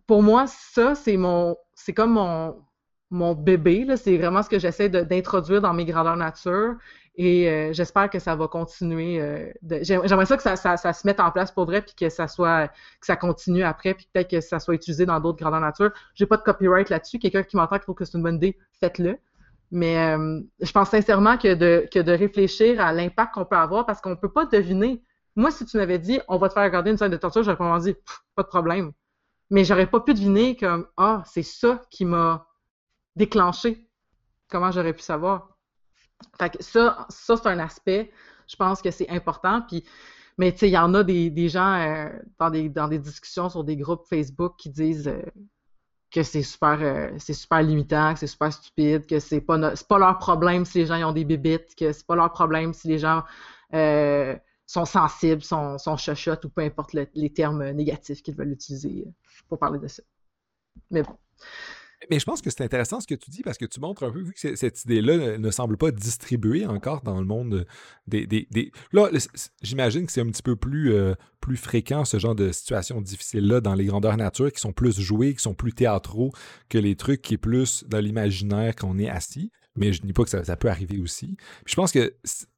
pour moi, ça, c'est mon, c'est comme mon, mon bébé, c'est vraiment ce que j'essaie d'introduire dans mes grandeurs nature. Et euh, j'espère que ça va continuer. Euh, j'aimerais ça que ça, se mette en place pour vrai, puis que ça soit que ça continue après, puis peut-être que ça soit utilisé dans d'autres grandeurs nature. J'ai pas de copyright là-dessus. Quelqu'un qui m'entend qui trouve que c'est une bonne idée, faites-le. Mais euh, je pense sincèrement que de, que de réfléchir à l'impact qu'on peut avoir, parce qu'on peut pas deviner. Moi, si tu m'avais dit on va te faire regarder une scène de torture, j'aurais probablement dit pas de problème. Mais j'aurais pas pu deviner comme Ah, c'est ça qui m'a déclenché. Comment j'aurais pu savoir? Fait ça, ça c'est un aspect, je pense que c'est important. Puis, mais tu sais, il y en a des, gens euh, dans, des, dans des discussions sur des groupes Facebook qui disent euh, que c'est super, euh, c'est super limitant, que c'est super stupide, que c'est pas, pas leur problème si les gens ont des bébites, que c'est pas leur problème si les gens sont sensibles, sont, sont ou peu importe les termes négatifs qu'ils veulent utiliser pour parler de ça. Mais bon. Mais je pense que c'est intéressant ce que tu dis parce que tu montres un peu, vu que cette idée-là ne semble pas distribuée encore dans le monde des. des, Là, j'imagine que c'est un petit peu plus, euh, plus fréquent ce genre de situations difficiles-là dans les grandeurs nature qui sont plus jouées, qui sont plus théâtraux que les trucs qui est plus dans l'imaginaire qu'on est assis. Mais je ne dis pas que ça peut arriver aussi. je pense que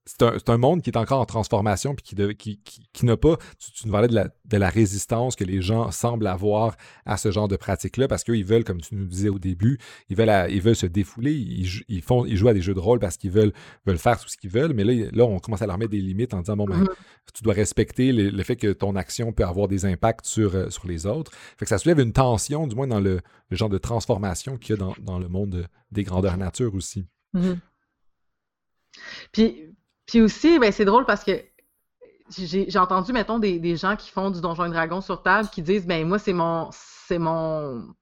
c'est un, monde qui est encore en transformation puis qui, qui, n'a pas. Tu, nous parlais de la, de la, résistance que les gens semblent avoir à ce genre de pratique-là parce qu'ils veulent, comme tu nous disais au début, ils veulent, ils veulent se défouler, ils, font, ils jouent à des jeux de rôle parce qu'ils veulent, veulent faire tout ce qu'ils veulent. Mais là, là, on commence à leur mettre des limites en disant bon, ben, mm-hmm. tu dois respecter le, fait que ton action peut avoir des impacts sur, euh, sur les autres. Fait que ça soulève une tension, du moins dans le, genre de transformation qu'il y a dans, dans, le monde des grandeurs nature aussi. Mm-hmm. Puis Puis aussi, ben, c'est drôle parce que j'ai entendu, mettons, des, gens qui font du Donjon et Dragon sur table qui disent, ben moi, c'est mon, c'est mon,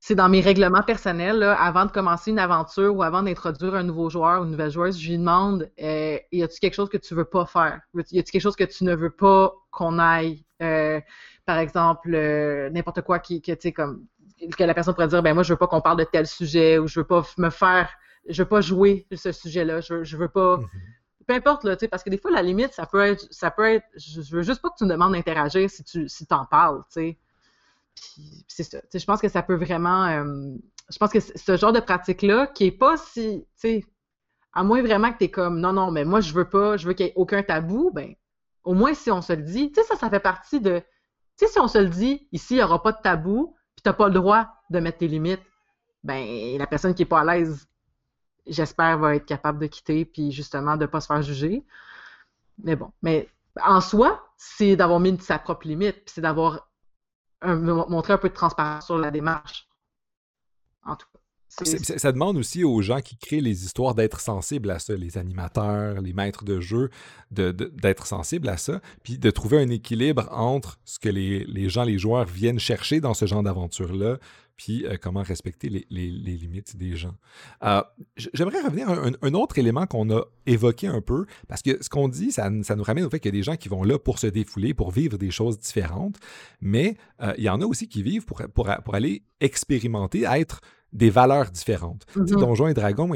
c'est dans mes règlements personnels, là, avant de commencer une aventure ou avant d'introduire un nouveau joueur ou une nouvelle joueuse, je lui demande, euh, y a-t-il quelque chose que tu veux pas faire? Y a-t-il quelque chose que tu ne veux pas qu'on aille? Euh, par exemple, euh, n'importe quoi qui, que, comme, que la personne pourrait dire, ben moi, je veux pas qu'on parle de tel sujet ou je veux pas me faire, je veux pas jouer ce sujet-là, je, je veux pas, mm-hmm peu importe, là, parce que des fois, la limite, ça peut être, ça peut être, je, veux juste pas que tu me demandes d'interagir si tu si en parles, tu sais. c'est ça. Je pense que ça peut vraiment, euh, je pense que ce genre de pratique-là, qui est pas si, tu sais, à moins vraiment que tu es comme, non, non, mais moi, je veux pas, je veux qu'il n'y ait aucun tabou, ben, au moins, si on se le dit, tu sais, ça, ça fait partie de, tu sais, si on se le dit, ici, il n'y aura pas de tabou, puis tu n'as pas le droit de mettre tes limites, ben, la personne qui n'est pas à l'aise j'espère, va être capable de quitter, puis justement de ne pas se faire juger. Mais bon, mais en soi, c'est d'avoir mis sa propre limite, puis c'est d'avoir montré un peu de transparence sur la démarche. En tout cas. Ça demande aussi aux gens qui créent les histoires d'être sensibles à ça, les animateurs, les maîtres de jeu, d'être sensibles à ça, puis de trouver un équilibre entre ce que les, les gens, les joueurs viennent chercher dans ce genre d'aventure-là, puis euh, comment respecter les, limites des gens. Euh, j'aimerais revenir à un, autre élément qu'on a évoqué un peu, parce que ce qu'on dit, ça, nous ramène au fait qu'il y a des gens qui vont là pour se défouler, pour vivre des choses différentes, mais euh, il y en a aussi qui vivent pour, pour, pour aller expérimenter, être des valeurs différentes. Mm-hmm. Donjons et Dragons,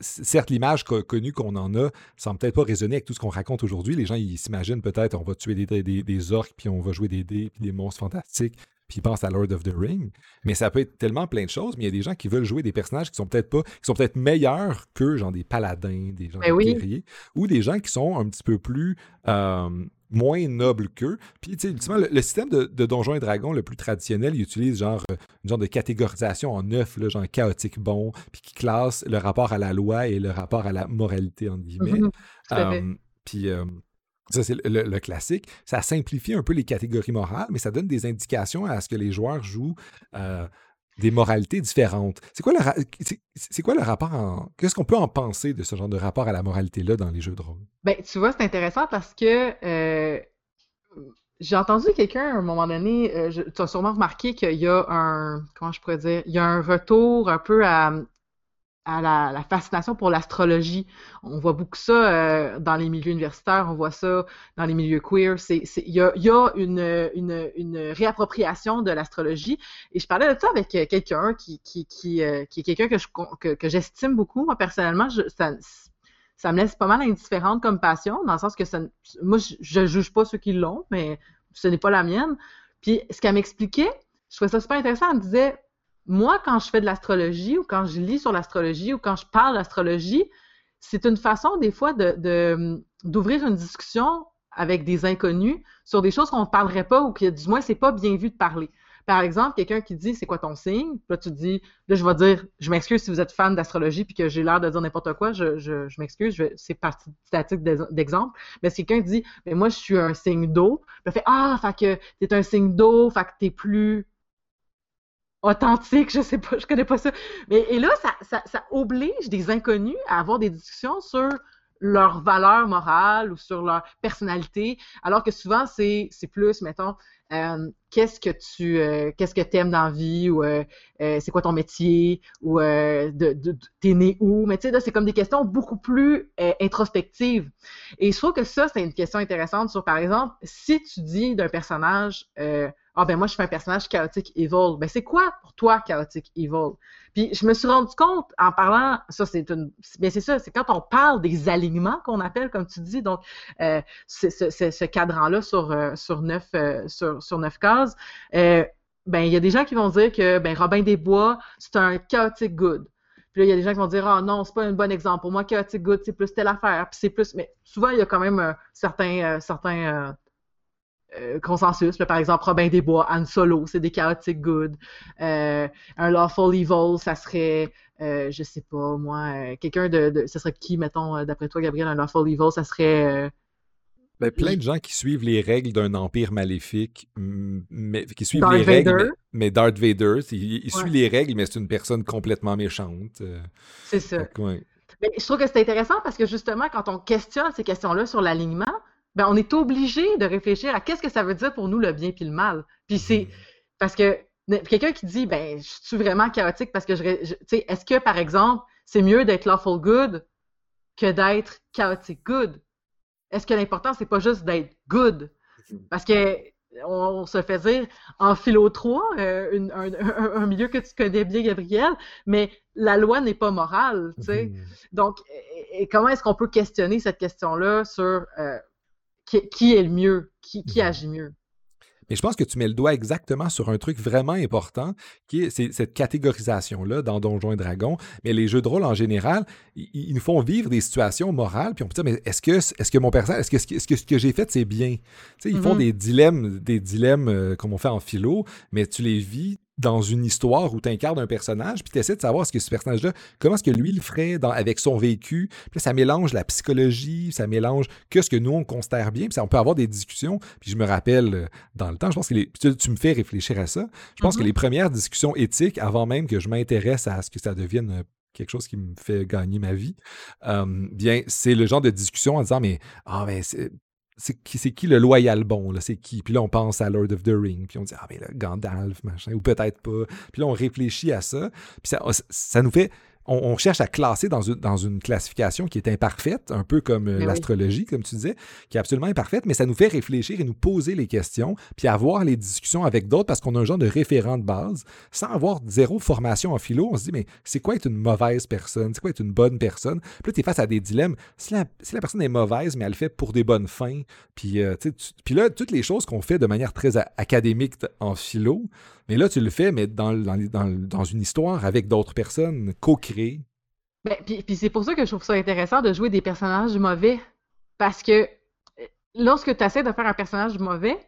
certes, l'image connue qu'on en a semble peut-être pas résonner avec tout ce qu'on raconte aujourd'hui. Les gens, ils s'imaginent peut-être on va tuer des, des, des, orques, puis on va jouer des dés, puis des monstres fantastiques, puis ils pensent à Lord of the Ring. Mais ça peut être tellement plein de choses, mais il y a des gens qui veulent jouer des personnages qui sont peut-être pas, qui sont peut-être meilleurs que genre des paladins, des gens ben guerriers, ou des gens qui sont un petit peu plus euh, moins nobles qu'eux. Puis, tu sais, le, le, système de, Donjons et Dragons le plus traditionnel, il utilise genre euh, une genre de catégorisation en neuf, là, genre chaotique bon, puis qui classe le rapport à la loi et le rapport à la moralité, entre guillemets. Euh, puis, ça, c'est le, classique. Ça simplifie un peu les catégories morales, mais ça donne des indications à ce que les joueurs jouent euh, des moralités différentes. C'est quoi, le c'est, quoi le rapport en. Qu'est-ce qu'on peut en penser de ce genre de rapport à la moralité-là dans les jeux de rôle? Ben, tu vois, c'est intéressant parce que euh, j'ai entendu quelqu'un à un moment donné, euh, tu as sûrement remarqué qu'il y a un. Comment je pourrais dire? Il y a un retour un peu à à la, fascination pour l'astrologie. On voit beaucoup ça euh, dans les milieux universitaires, on voit ça dans les milieux queer. Il y a, y a une, une, une, réappropriation de l'astrologie. Et je parlais de ça avec quelqu'un qui, qui, qui, euh, qui est quelqu'un que, je, que j'estime beaucoup. Moi, personnellement, je, ça, ça me laisse pas mal indifférente comme passion, dans le sens que ça, moi, je ne juge pas ceux qui l'ont, mais ce n'est pas la mienne. Puis, ce qu'elle m'expliquait, je trouvais ça super intéressant. Elle me disait, moi, quand je fais de l'astrologie ou quand je lis sur l'astrologie ou quand je parle d'astrologie, c'est une façon des fois d'ouvrir une discussion avec des inconnus sur des choses qu'on ne parlerait pas ou que du moins c'est pas bien vu de parler. Par exemple, quelqu'un qui dit c'est quoi ton signe, là tu dis, là je vais dire, je m'excuse si vous êtes fan d'astrologie puis que j'ai l'air de dire n'importe quoi, je, je, m'excuse, c'est partie statique d'exemple. Mais si quelqu'un dit, mais moi je suis un signe d'eau, je fait ah, fait que t'es un signe d'eau, fait que t'es plus authentique, je sais pas, je connais pas ça. Mais et là, ça, ça, oblige des inconnus à avoir des discussions sur leur valeur morale ou sur leur personnalité, alors que souvent c'est plus, mettons, euh, qu'est-ce que tu euh, qu'est-ce que t'aimes dans la vie ou euh, c'est quoi ton métier ou de t'es né où? Mais tu sais là c'est comme des questions beaucoup plus introspectives et je trouve que ça c'est une question intéressante sur par exemple si tu dis d'un personnage ah ben moi je fais un personnage chaotique evil. Ben c'est quoi pour toi chaotique evil? Puis je me suis rendu compte en parlant, ça c'est une, mais c'est ça, c'est quand on parle des alignements qu'on appelle, comme tu dis, donc euh, ce, ce cadran-là sur euh, sur neuf euh, sur, sur neuf cases. ben il y a des gens qui vont dire que ben Robin des Bois c'est un chaotic good. Puis là, il y a des gens qui vont dire Ah non, c'est pas un bon exemple. Pour moi, chaotic good, c'est plus telle affaire. Puis c'est plus. Mais souvent, il y a quand même certains, certains euh, consensus. par exemple, Robin des Bois, Han Solo, c'est des chaotic good. Euh, un Lawful Evil, ça serait, euh, je sais pas, moi, quelqu'un de, de, Ça serait qui, mettons, d'après toi, Gabriel, un Lawful Evil, ça serait. Ben, plein de gens qui suivent les règles d'un empire maléfique, mais qui suivent les règles, mais, Darth Vader, il, suit les règles, mais c'est une personne complètement méchante. c'est ça. Mais je trouve que c'est intéressant parce que justement, quand on questionne ces questions-là sur l'alignement, ben, on est obligé de réfléchir à qu'est-ce que ça veut dire pour nous le bien puis le mal. Puis c'est mm. parce que quelqu'un qui dit ben je suis vraiment chaotique parce que je, tu sais est-ce que par exemple c'est mieux d'être lawful good que d'être chaotic good? Est-ce que l'important c'est pas juste d'être good? Mm-hmm. Parce que on, se fait dire en philo 3, euh, un, milieu que tu connais bien, Gabriel, mais la loi n'est pas morale, tu sais. Mm-hmm. Donc, et, comment est-ce qu'on peut questionner cette question-là sur euh, qui, est le mieux, qui, mhm. agit mieux. Mais je pense que tu mets le doigt exactement sur un truc vraiment important, qui est, cette catégorisation-là dans Donjons et Dragons. Mais les jeux de rôle en général, ils, nous font vivre des situations morales, puis on peut dire, mais est-ce que, est que mon personnage, est-ce que, est que, ce que j'ai fait, c'est bien? ils font mhm. des dilemmes, des dilemmes euh, comme on fait en philo, mais tu les vis dans une histoire où tu incarnes un personnage, puis tu essaies de savoir ce que ce personnage-là, comment est-ce que lui le ferait avec son vécu. Puis ça mélange la psychologie, ça mélange que ce que nous on considère bien, puis ça, on peut avoir des discussions. Puis je me rappelle euh, dans le temps, je pense que tu, me fais réfléchir à ça. Je pense que mm-hmm. les premières discussions éthiques, avant même que je m'intéresse à ce que ça devienne euh, quelque chose qui me fait gagner ma vie, euh, bien, c'est le genre de discussion en disant, mais, ah, mais c'est qui, qui, le loyal bon, là, c'est qui? Puis là, on pense à Lord of the Ring, puis on dit, ah, mais là, Gandalf, machin, ou peut-être pas. Puis là, on réfléchit à ça, puis ça, ça nous fait on, cherche à classer dans une, dans une classification qui est imparfaite, un peu comme euh, l'astrologie, comme tu disais, qui est absolument imparfaite, mais ça nous fait réfléchir et nous poser les questions, puis avoir les discussions avec d'autres parce qu'on a un genre de référent de base. Sans avoir zéro formation en philo, on se dit, mais c'est quoi être une mauvaise personne? C'est quoi être une bonne personne? Puis là, tu es face à des dilemmes. Si la, si la, personne est mauvaise, mais elle le fait pour des bonnes fins, puis, euh, puis là, toutes les choses qu'on fait de manière très académique en philo, mais là, tu le fais, mais dans, une histoire avec d'autres personnes, co-créées. Ben, puis, c'est pour ça que je trouve ça intéressant de jouer des personnages mauvais. Parce que euh, lorsque tu essaies de faire un personnage mauvais,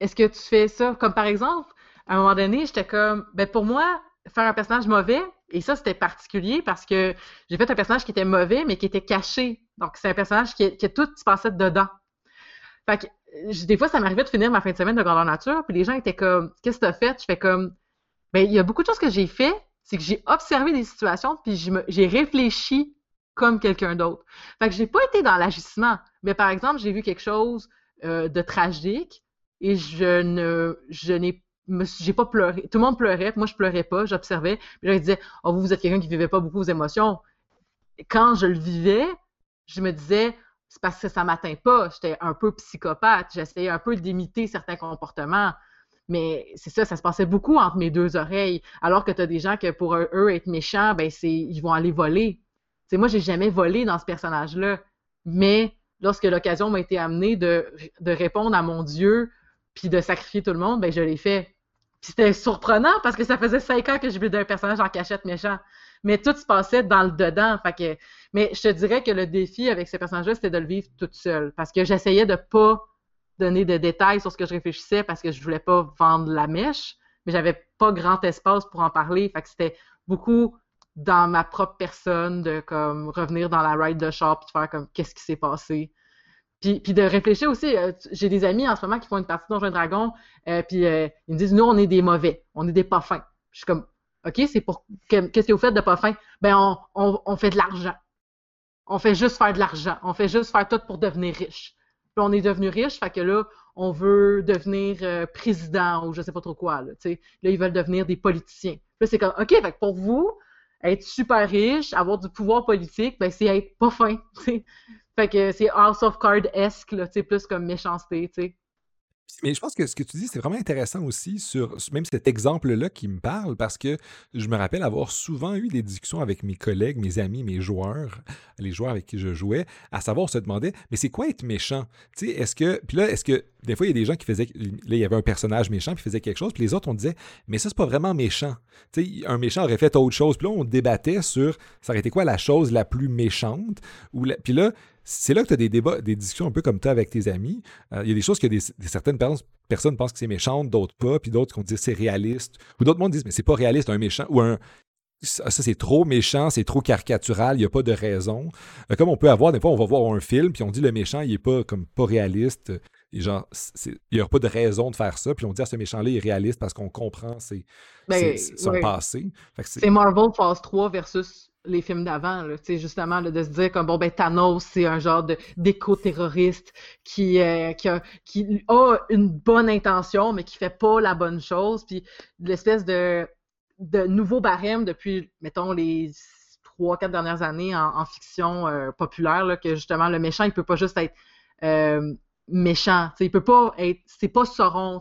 est-ce que tu fais ça? Comme par exemple, à un moment donné, j'étais comme, ben pour moi, faire un personnage mauvais, et ça c'était particulier parce que j'ai fait un personnage qui était mauvais, mais qui était caché. Donc c'est un personnage qui, qui tout se passait dedans. Fait que des fois, ça m'arrivait de finir ma fin de semaine de grandeur nature, puis les gens étaient comme, qu'est-ce que tu as fait? Je fais comme, ben, il y a beaucoup de choses que j'ai fait, c'est que j'ai observé des situations, puis j'ai réfléchi comme quelqu'un d'autre. Fait que j'ai pas été dans l'agissement, mais par exemple, j'ai vu quelque chose euh, de tragique et je ne, je n'ai j'ai pas pleuré. Tout le monde pleurait, moi je pleurais pas, j'observais. Puis je disais, oh vous, vous êtes quelqu'un qui vivait pas beaucoup vos émotions. quand je le vivais, je me disais, c'est parce que ça m'atteint pas. J'étais un peu psychopathe. J'essayais un peu d'imiter certains comportements. Mais c'est ça, ça se passait beaucoup entre mes deux oreilles. Alors que tu as des gens que pour eux, être méchants, ben ils vont aller voler. C'est moi, j'ai jamais volé dans ce personnage-là. Mais lorsque l'occasion m'a été amenée de, répondre à mon Dieu puis de sacrifier tout le monde, ben je l'ai fait. C'était surprenant parce que ça faisait cinq ans que je vivais d'un personnage en cachette méchant mais tout se passait dans le dedans. Fait mais je te dirais que le défi avec ces personnages-là, c'était de le vivre toute seule. Parce que j'essayais de pas donner de détails sur ce que je réfléchissais parce que je voulais pas vendre la mèche, mais j'avais pas grand espace pour en parler. C'était beaucoup dans ma propre personne de comme revenir dans la ride de shop et faire comme qu'est-ce qui s'est passé? Puis, puis, de réfléchir aussi, euh, j'ai des amis en ce moment qui font une partie de Donjons Dragon, euh, puis euh, ils me disent nous on est des mauvais, on est des pas fins. Je suis comme OK, c'est pour. Qu'est-ce que vous faites de pas fin? Ben, on, fait de l'argent. On fait juste faire de l'argent. On fait juste faire tout pour devenir riche. Puis on est devenu riche, fait que là, on veut devenir euh, président ou je sais pas trop quoi. Là, ils veulent devenir des politiciens. Là, c'est comme, OK, fait que pour vous, être super riche, avoir du pouvoir politique, ben, c'est être pas fin. Fait que c'est House of Cards-esque, plus comme méchanceté. Mais je pense que ce que tu dis, c'est vraiment intéressant aussi sur même cet exemple-là qui me parle parce que je me rappelle avoir souvent eu des discussions avec mes collègues, mes amis, mes joueurs, les joueurs avec qui je jouais, à savoir se demander, mais c'est quoi être méchant? Tu sais, est-ce que. Puis là, est-ce que. Des fois, il y a des gens qui faisaient. Là, il y avait un personnage méchant qui faisait quelque chose, puis les autres, on disait, mais ça, c'est pas vraiment méchant. Tu sais, un méchant aurait fait autre chose. Puis là, on débattait sur ça aurait été quoi la chose la plus méchante. Ou Puis là, c'est là que tu as des débats, des discussions un peu comme toi avec tes amis. Euh, il y a des choses que certaines personnes pensent que c'est méchant, d'autres pas, puis d'autres qui vont dire c'est réaliste. Ou d'autres monde disent mais c'est pas réaliste un méchant ou un ça, c'est trop méchant, c'est trop caricatural, il n'y a pas de raison. Euh, comme on peut avoir, des fois, on va voir un film, puis on dit le méchant, il est pas comme pas réaliste. Et genre, il n'y a pas de raison de faire ça. Puis on dit, à ah, ce méchant-là est réaliste parce qu'on comprend c'est ben, son passé. C'est Marvel Phase 3 versus les films d'avant, justement, de se dire comme bon ben Thanos, c'est un genre de d'éco-terroriste qui, euh, qui, a, qui a une bonne intention, mais qui fait pas la bonne chose, puis l'espèce de, de nouveau barème depuis, mettons, les trois, quatre dernières années en, fiction euh, populaire, là, que justement le méchant, il peut pas juste être euh, méchant. il peut pas être. C'est pas Sauron.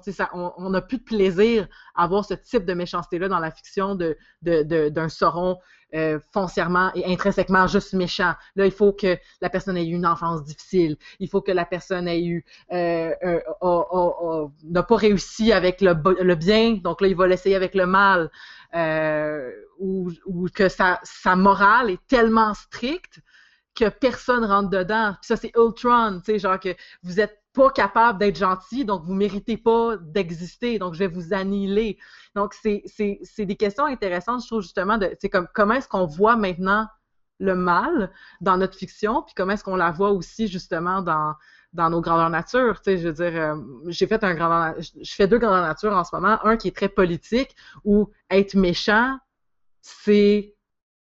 On n'a plus de plaisir à voir ce type de méchanceté-là dans la fiction d'un Sauron euh, foncièrement et intrinsèquement juste méchant. Là, il faut que la personne ait eu une enfance difficile. Il faut que la personne ait eu euh, n'a pas réussi avec le, bien, donc là, il va l'essayer avec le mal. Euh, ou, que sa morale est tellement stricte que personne rentre dedans. Puis ça, c'est Ultron, tu sais, genre que vous êtes pas capable d'être gentil, donc vous méritez pas d'exister, donc je vais vous annihiler. Donc, c'est des questions intéressantes, je trouve, justement, de comme comment est-ce qu'on voit maintenant le mal dans notre fiction, puis comment est-ce qu'on la voit aussi, justement, dans, dans nos grandeurs nature. Tu sais, je veux dire, euh, j'ai fait un grand je fais deux grandeurs nature en ce moment, un qui est très politique, où être méchant, c'est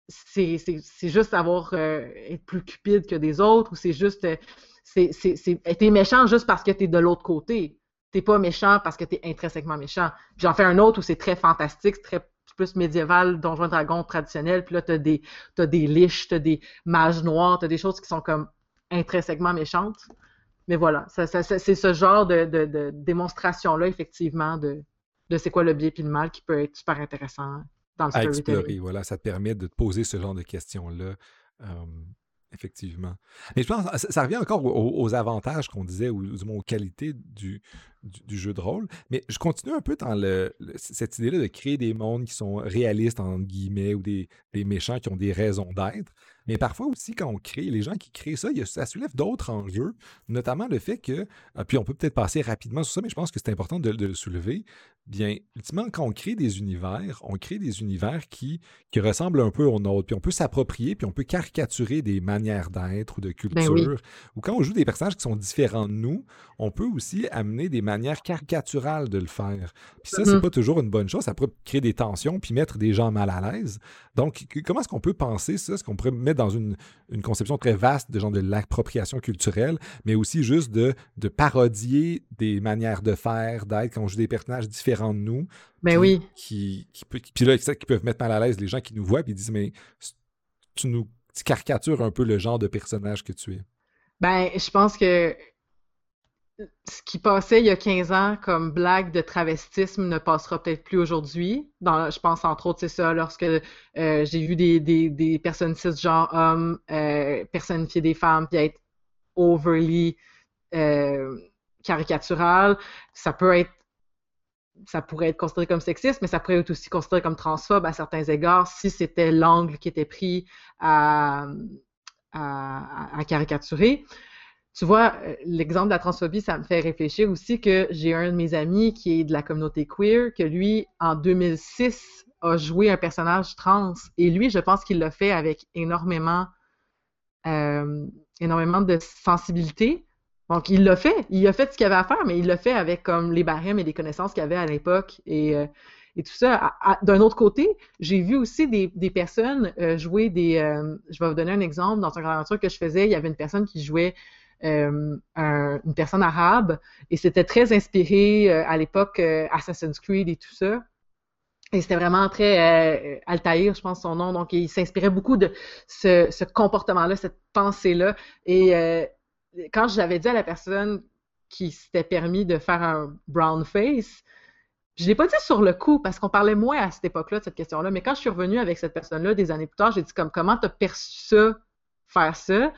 c'est juste avoir euh, être plus cupide que des autres ou c'est juste euh, c'est t'es méchant juste parce que t'es de l'autre côté. T'es pas méchant parce que t'es intrinsèquement méchant. J'en fais un autre où c'est très fantastique très plus médiéval donjon dragon traditionnel puis là t'as des t'as des liches t'as des mages noirs t'as des choses qui sont comme intrinsèquement méchantes. Mais voilà ça, c'est ce genre de, de, démonstration là effectivement de de c'est quoi le bien et le mal qui peut être super intéressant à explorer. Voilà, ça te permet de te poser ce genre de questions-là. effectivement. Mais je pense ça, ça revient encore aux, avantages qu'on disait, ou du moins aux qualités du, du, jeu de rôle. Mais je continue un peu dans le, cette idée-là de créer des mondes qui sont réalistes, entre guillemets, ou des, des méchants qui ont des raisons d'être. Mais parfois aussi, quand on crée, les gens qui créent ça, ça soulève d'autres enjeux, notamment le fait que, ah, puis on peut peut-être passer rapidement sur ça, mais je pense que c'est important de, le soulever. Bien, ultimement, quand on crée des univers, on crée des univers qui, qui ressemblent un peu aux nôtres, puis on peut s'approprier, puis on peut caricaturer des manières d'être ou de ben culture. Ou quand on joue des personnages qui sont différents de nous, on peut aussi amener des manières caricaturales de le faire. Puis ça, c'est mmh pas toujours une bonne chose. Ça peut créer des tensions, puis mettre des gens mal à l'aise. Donc, comment est-ce qu'on peut penser ça? Est-ce qu'on pourrait mettre dans une, conception très vaste de genre de l'appropriation culturelle, mais aussi juste de, de parodier des manières de faire, d'être, quand on joue des personnages différents de nous. Mais ben oui. Qui, qui, puis là, qui peuvent mettre mal à l'aise les gens qui nous voient, puis disent, mais tu nous caricatures un peu le genre de personnage que tu es. Ben, je pense que ce qui passait il y a 15 ans comme blague de travestisme ne passera peut-être plus aujourd'hui. je pense entre autres, c'est ça, lorsque euh, j'ai vu des, personnes cisgenres hommes euh, personnifier des femmes puis être overly euh, caricatural, ça pourrait être considéré comme sexiste, mais ça pourrait être aussi considéré comme transphobe à certains égards si c'était l'angle qui était pris à caricaturer. Tu vois, euh, l'exemple de la transphobie, ça me fait réfléchir aussi que j'ai un de mes amis qui est de la communauté queer, que lui, en 2006, a joué un personnage trans. Et lui, je pense qu'il l'a fait avec énormément, euh, énormément de sensibilité. Donc, il l'a fait. Il a fait ce qu'il avait à faire, mais il l'a fait avec comme les barèmes et les connaissances qu'il avait à l'époque. Et, euh, et, tout ça. D'un autre côté, j'ai vu aussi des, personnes jouer des... je vais vous donner un exemple. Dans une aventure que je faisais, il y avait une personne qui jouait euh, une personne arabe, et c'était très inspiré euh, à l'époque euh, Assassin's Creed et tout ça. Et c'était vraiment très Altaïr, je pense son nom. Donc, il s'inspirait beaucoup de ce, comportement-là, cette pensée-là. Et quand j'avais dit à la personne qui s'était permis de faire un brown face, je l'ai pas dit sur le coup parce qu'on parlait moins à cette époque-là de cette question-là. Mais quand je suis revenue avec cette personne-là des années plus tard, j'ai dit comme comment t'as perçu ça, faire ça?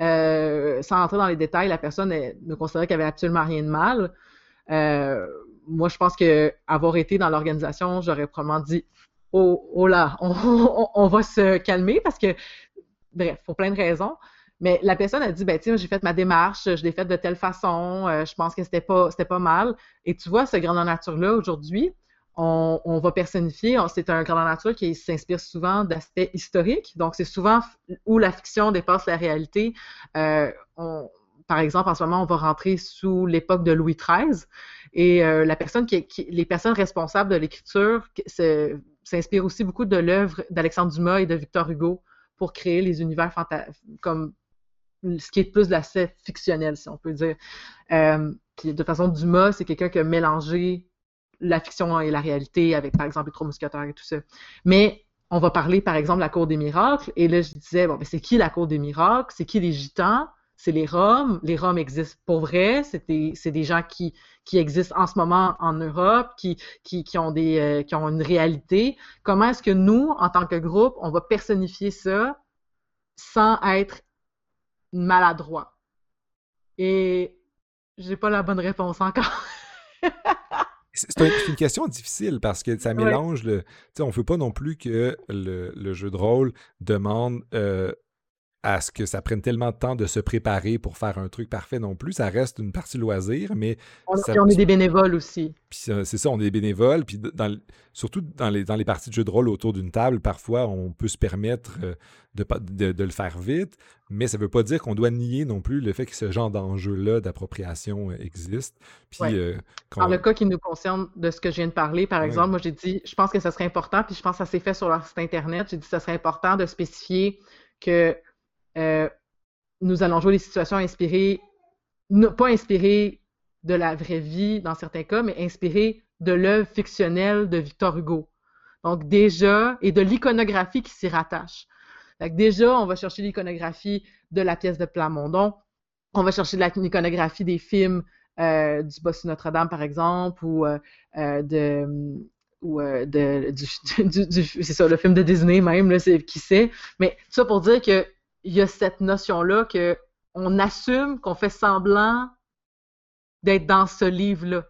Euh, sans entrer dans les détails, la personne ne considérait qu'il n'y avait absolument rien de mal. Euh, moi, je pense que avoir été dans l'organisation, j'aurais probablement dit Oh, oh là, on, va se calmer parce que, bref, pour plein de raisons. Mais la personne a dit, ben tiens, j'ai fait ma démarche, je l'ai faite de telle façon, euh, je pense que c'était pas, pas mal. Et tu vois, ce grandeur nature-là, aujourd'hui, on, va personnifier. C'est un grand nature qui s'inspire souvent d'aspects historiques. Donc, c'est souvent où la fiction dépasse la réalité. Euh, par exemple, en ce moment, on va rentrer sous l'époque de Louis XIII et euh, la personne qui, les personnes responsables de l'écriture s'inspirent aussi beaucoup de l'œuvre d'Alexandre Dumas et de Victor Hugo pour créer les univers comme ce qui est plus de la fictionnelle, si on peut dire. Euh, puis de façon, Dumas, c'est quelqu'un qui a mélangé la fiction et la réalité avec, par exemple, les trois mousquetaires et tout ça. Mais on va parler, par exemple, de la Cour des miracles. Et là, je disais, bon, mais c'est qui la Cour des miracles? C'est qui les gitans? C'est les Roms. Les Roms existent pour vrai. C'est des, des, gens qui, qui existent en ce moment en Europe, qui, qui, qui ont, des, euh, qui ont une réalité. Comment est-ce que nous, en tant que groupe, on va personnifier ça sans être maladroit? Et j'ai pas la bonne réponse encore. C'est une question difficile parce que ça mélange le. On ne veut pas non plus que le, jeu de rôle demande euh, à ce que ça prenne tellement de temps de se préparer pour faire un truc parfait non plus. Ça reste une partie loisir, mais. On, on est des bénévoles aussi. Puis c'est ça, on est des bénévoles. Puis dans, surtout dans les, dans les parties de jeu de rôle autour d'une table, parfois, on peut se permettre euh, de, de, le faire vite, mais ça ne veut pas dire qu'on doit nier non plus le fait que ce genre d'enjeu-là d'appropriation euh, existe. Puis, euh, Dans le cas qui nous concerne de ce que je viens de parler, par exemple, moi j'ai dit, je pense que ça serait important, puis je pense que ça s'est fait sur leur site Internet, j'ai dit que ça serait important de spécifier que euh, nous allons jouer des situations inspirées, pas inspirées de la vraie vie dans certains cas, mais inspirées de l'œuvre fictionnelle de Victor Hugo. Donc déjà, et de l'iconographie qui s'y rattache. Donc déjà, on va chercher l'iconographie de la pièce de Plamondon, on va chercher l'iconographie des films euh, du Bossu Notre-Dame, par exemple, ou euh, de ou de, du, c'est ça, le film de Disney même, qui sait. Mais tout ça pour dire que il y a cette notion-là que on assume qu'on fait semblant d'être dans ce livre-là.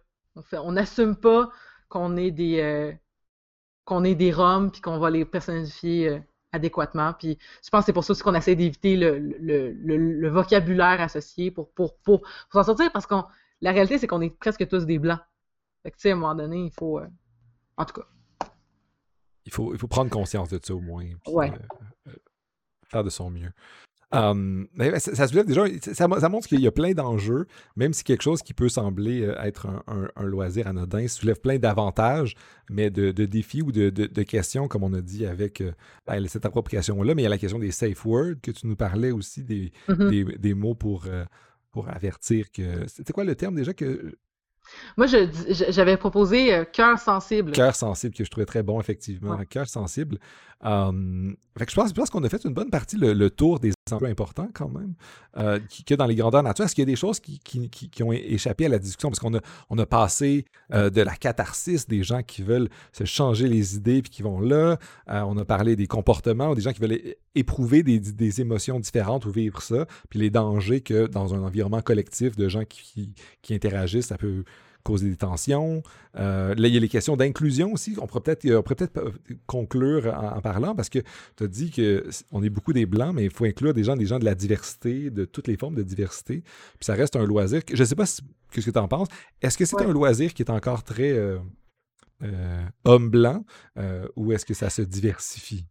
On n'assume pas qu'on est des euh, qu'on est des Roms puis qu'on va les personnifier euh, adéquatement. Puis je pense que c'est pour ça qu'on essaie d'éviter le, vocabulaire associé pour, pour, pour, s'en sortir parce que la réalité, c'est qu'on est presque tous des blancs. Fait que tu sais, à un moment donné, il faut. Euh, en tout cas. Il faut, il faut prendre conscience de ça au moins. ouais faire de son mieux. ça, se déjà, ça, montre qu'il y a plein d'enjeux, même si quelque chose qui peut sembler euh, être un, loisir anodin soulève plein d'avantages, mais de, défis ou de, questions, comme on a dit avec euh, ben, cette appropriation-là. Mais il y a la question des safe words, que tu nous parlais aussi, des, mm-hmm. des, mots pour, euh, pour avertir que. C'était quoi le terme déjà que moi, j'avais proposé cœur sensible. Cœur sensible, que je trouvais très bon, effectivement. Cœur sensible. je pense, qu'on a fait une bonne partie le, tour des enjeux importants, quand même, euh, que dans les grandeurs nature. Est-ce qu'il y a des choses qui, ont échappé à la discussion? Parce qu'on a, on a passé euh, de la catharsis des gens qui veulent se changer les idées puis qui vont là. Euh, on a parlé des comportements, des gens qui veulent éprouver des, des, émotions différentes ou vivre ça, puis les dangers que dans un environnement collectif de gens qui, qui interagissent, ça peut causer des tensions. Euh, là, il y a les questions d'inclusion aussi. On pourrait peut-être peut, peut euh, conclure en, parlant parce que tu as dit qu'on est beaucoup des Blancs, mais il faut inclure des gens, des gens de la diversité, de toutes les formes de diversité. Puis ça reste un loisir. Je ne sais pas ce que tu en penses. Est-ce que c'est un loisir qui est encore très euh, homme blanc ou est-ce que ça se diversifie?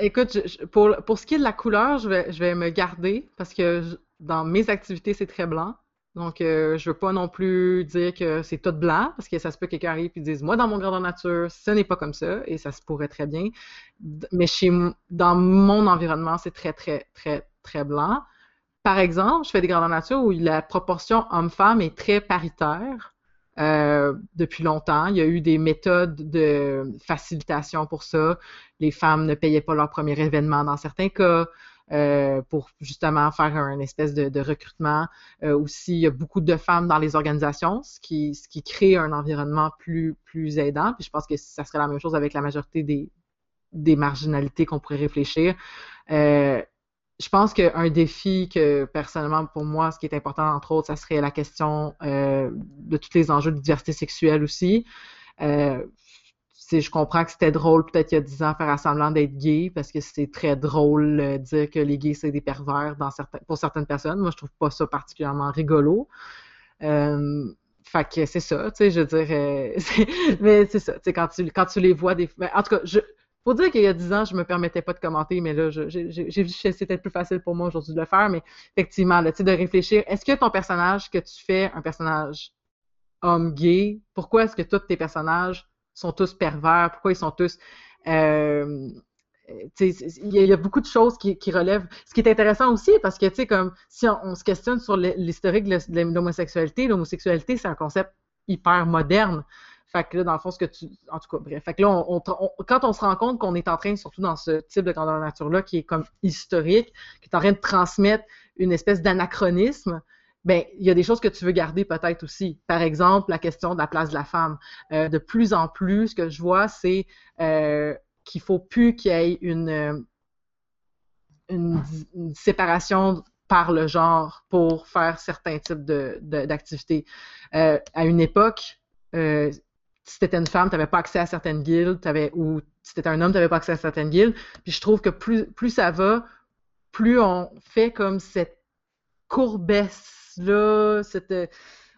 écoute, pour, pour ce qui est de la couleur, je vais, je vais me garder parce que dans mes activités, c'est très blanc. Donc, euh, je veux pas non plus dire que c'est tout blanc, parce que ça se peut que quelqu'un arrive et dise Moi, dans mon grandeur nature, ce n'est pas comme ça, et ça se pourrait très bien. Mais chez dans mon environnement, c'est très, très, très, très blanc. Par exemple, je fais des grandeurs nature où la proportion homme-femme est très paritaire. Euh, depuis longtemps. Il y a eu des méthodes de facilitation pour ça. Les femmes ne payaient pas leur premier événement dans certains cas. Euh, pour justement faire un espèce de, recrutement. Euh, aussi, il y a beaucoup de femmes dans les organisations, ce qui, crée un environnement plus, aidant. Je pense que ça serait la même chose avec la majorité des, des marginalités qu'on pourrait réfléchir. Euh, je pense qu'un défi que personnellement pour moi, ce qui est important entre autres, ça serait la question de tous les enjeux de diversité sexuelle aussi je comprends que c'était drôle peut-être il y a 10 ans faire semblant d'être gay parce que c'est très drôle de dire que les gays c'est des pervers pour certaines personnes. Moi, je trouve pas ça particulièrement rigolo. Euh, fait que c'est ça, tu sais, je veux dire, euh, mais c'est ça, tu sais, quand tu, quand tu les vois des... En tout cas, je, faut dire qu'il y a 10 ans, je me permettais pas de commenter, mais là, j'ai vu que c'était plus facile pour moi aujourd'hui de le faire, mais effectivement, tu sais, de réfléchir, est-ce que ton personnage que tu fais, un personnage homme gay, pourquoi est-ce que tous tes personnages sont tous pervers, pourquoi ils sont tous... Euh, il y, a beaucoup de choses qui, relèvent. Ce qui est intéressant aussi, parce que, tu sais, comme si on, se questionne sur l'historique de l'homosexualité, l'homosexualité, c'est un concept hyper moderne. Fait que là, dans le fond, ce que tu. En tout cas, bref. Fait que là, quand on se rend compte qu'on est en train, surtout dans ce type de grandeur nature-là, qui est comme historique, qui est en train de transmettre une espèce d'anachronisme, ben il y a des choses que tu veux garder peut-être aussi. Par exemple, la question de la place de la femme. Euh, de plus en plus, ce que je vois, c'est euh, qu'il faut plus qu'il y ait une, euh, une, séparation par le genre pour faire certains types d'activités. De, à une époque, si tu étais une femme, tu n'avais pas accès à certaines guildes, ou si tu étais un homme, tu n'avais pas accès à certaines guildes. Puis je trouve que plus, plus ça va, plus on fait comme cette courbesse-là,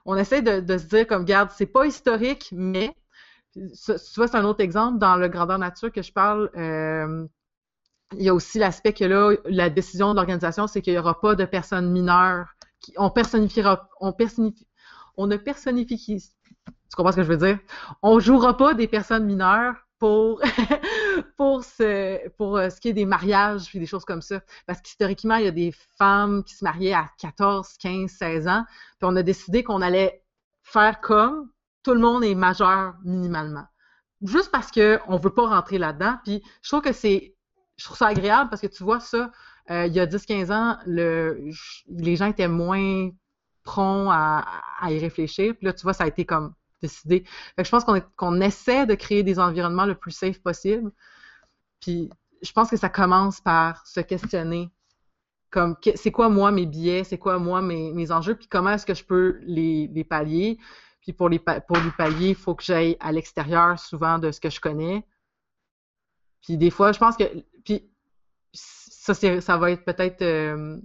on essaie de, se dire comme, garde, c'est pas historique, mais tu vois, c'est un autre exemple. Dans le grandeur nature que je parle, euh, il y a aussi l'aspect que là, la décision de l'organisation, c'est qu'il n'y aura pas de personnes mineures. Qui, on personnifiera, on, personnifie, on ne personnifie, tu comprends ce que je veux dire? On jouera pas des personnes mineures pour, pour, ce, pour euh, ce qui est des mariages et des choses comme ça. Parce qu'historiquement, il y a des femmes qui se mariaient à 14, 15, 16 ans. Puis on a décidé qu'on allait faire comme tout le monde est majeur minimalement. Juste parce qu'on ne veut pas rentrer là-dedans. Puis je trouve que c'est. Je trouve ça agréable parce que tu vois ça, euh, il y a 10-15 ans, le, les gens étaient moins prompts à, à y réfléchir. Puis là, tu vois, ça a été comme décider. je pense qu'on essaie de créer des environnements le plus safe possible. Puis je pense que ça commence par se questionner comme c'est quoi moi mes biais, c'est quoi moi mes, enjeux, puis comment est-ce que je peux les, pallier? Puis pour les, pour les pallier, il faut que j'aille à l'extérieur souvent de ce que je connais. Puis des fois, je pense que. Puis ça, ça va être peut-être. Euh,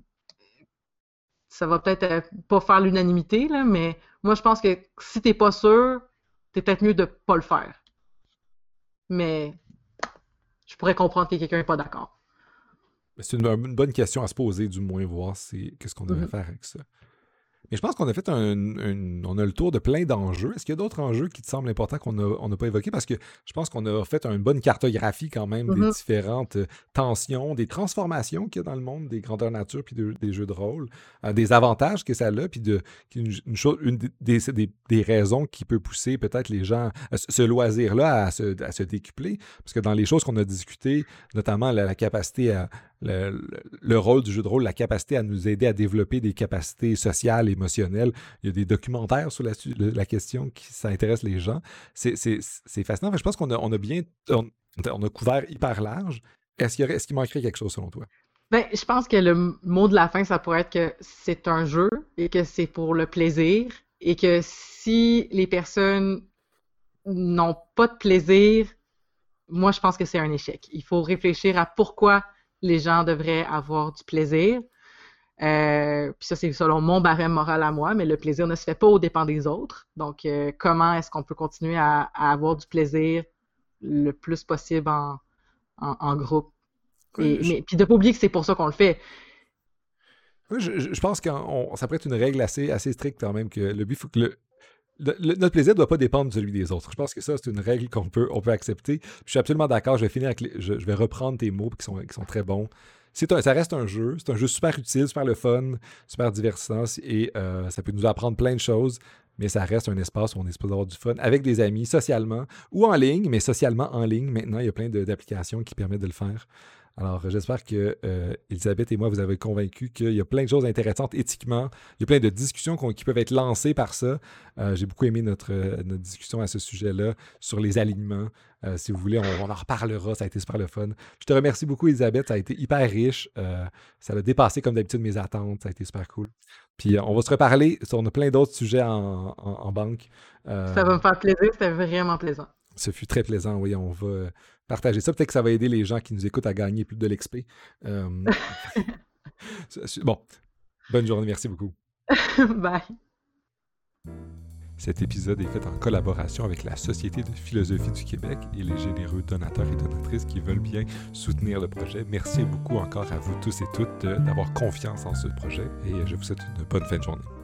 ça va peut-être euh, pas faire l'unanimité, là, mais moi, je pense que si t'es pas sûr, t'es peut-être mieux de pas le faire. Mais je pourrais comprendre que quelqu'un n'est pas d'accord. C'est une, bonne question à se poser, du moins, voir qu'est-ce qu'on devrait mm-hmm. faire avec ça. Mais je pense qu'on a fait un, on a le tour de plein d'enjeux. Est-ce qu'il y a d'autres enjeux qui te semblent importants qu'on n'a pas évoqués? Parce que je pense qu'on a fait une bonne cartographie quand même des mm-hmm. différentes euh, tensions, des transformations qu'il y a dans le monde des grandeurs nature puis des jeux de rôle, euh, des avantages que ça a, puis de, une, une, des, des, raisons qui peut pousser peut-être les gens, à ce loisir-là à se, à se décupler. Parce que dans les choses qu'on a discutées, notamment la capacité à, le, rôle du jeu de rôle, la capacité à nous aider à développer des capacités sociales, émotionnelles. Il y a des documentaires sur la, question qui ça intéresse les gens. C'est fascinant. je pense qu'on a, on a bien on, a couvert hyper large. Est-ce qu'il est qu'il manquerait quelque chose selon toi? Ben, je pense que le mot de la fin, ça pourrait être que c'est un jeu et que c'est pour le plaisir et que si les personnes n'ont pas de plaisir, moi, je pense que c'est un échec. Il faut réfléchir à pourquoi les gens devraient avoir du plaisir. Euh, puis ça, c'est selon mon barème moral à moi, mais le plaisir ne se fait pas au dépens des autres. Donc, euh, comment est-ce qu'on peut continuer à, avoir du plaisir le plus possible en, groupe? Et, mais, puis de ne pas oublier que c'est pour ça qu'on le fait. je, pense que ça pourrait être une règle assez, assez stricte quand même, que le but, il faut que le, notre plaisir ne doit pas dépendre de celui des autres. Je pense que ça, c'est une règle qu'on peut, accepter. je suis absolument d'accord. Je vais finir avec je, vais reprendre tes mots qui sont, qui sont très bons. Un, ça reste un jeu. C'est un jeu super utile, super le fun, super divertissant et euh, ça peut nous apprendre plein de choses. Mais ça reste un espace où on est supposé avoir du fun avec des amis, socialement ou en ligne, mais socialement en ligne. Maintenant, il y a plein d'applications qui permettent de le faire. Alors, j'espère que euh, Elisabeth et moi, vous avez convaincu qu'il y a plein de choses intéressantes éthiquement. Il y a plein de discussions qui peuvent être lancées par ça. Euh, j'ai beaucoup aimé notre, notre, discussion à ce sujet-là sur les alignements. Euh, si vous voulez, on, en reparlera. Ça a été super le fun. Je te remercie beaucoup, Elisabeth. Ça a été hyper riche. ça a dépassé, comme d'habitude, mes attentes. Ça a été super cool. Puis, on va se reparler sur plein d'autres sujets en, en banque. ça va me faire plaisir. C'était vraiment plaisant. Ce fut très plaisant, oui. On va partager ça. Peut-être que ça va aider les gens qui nous écoutent à gagner plus de l'XP. Euh, bon, bonne journée. Merci beaucoup. Bye. Cet épisode est fait en collaboration avec la Société de philosophie du Québec et les généreux donateurs et donatrices qui veulent bien soutenir le projet. Merci beaucoup encore à vous tous et toutes d'avoir confiance en ce projet et je vous souhaite une bonne fin de journée.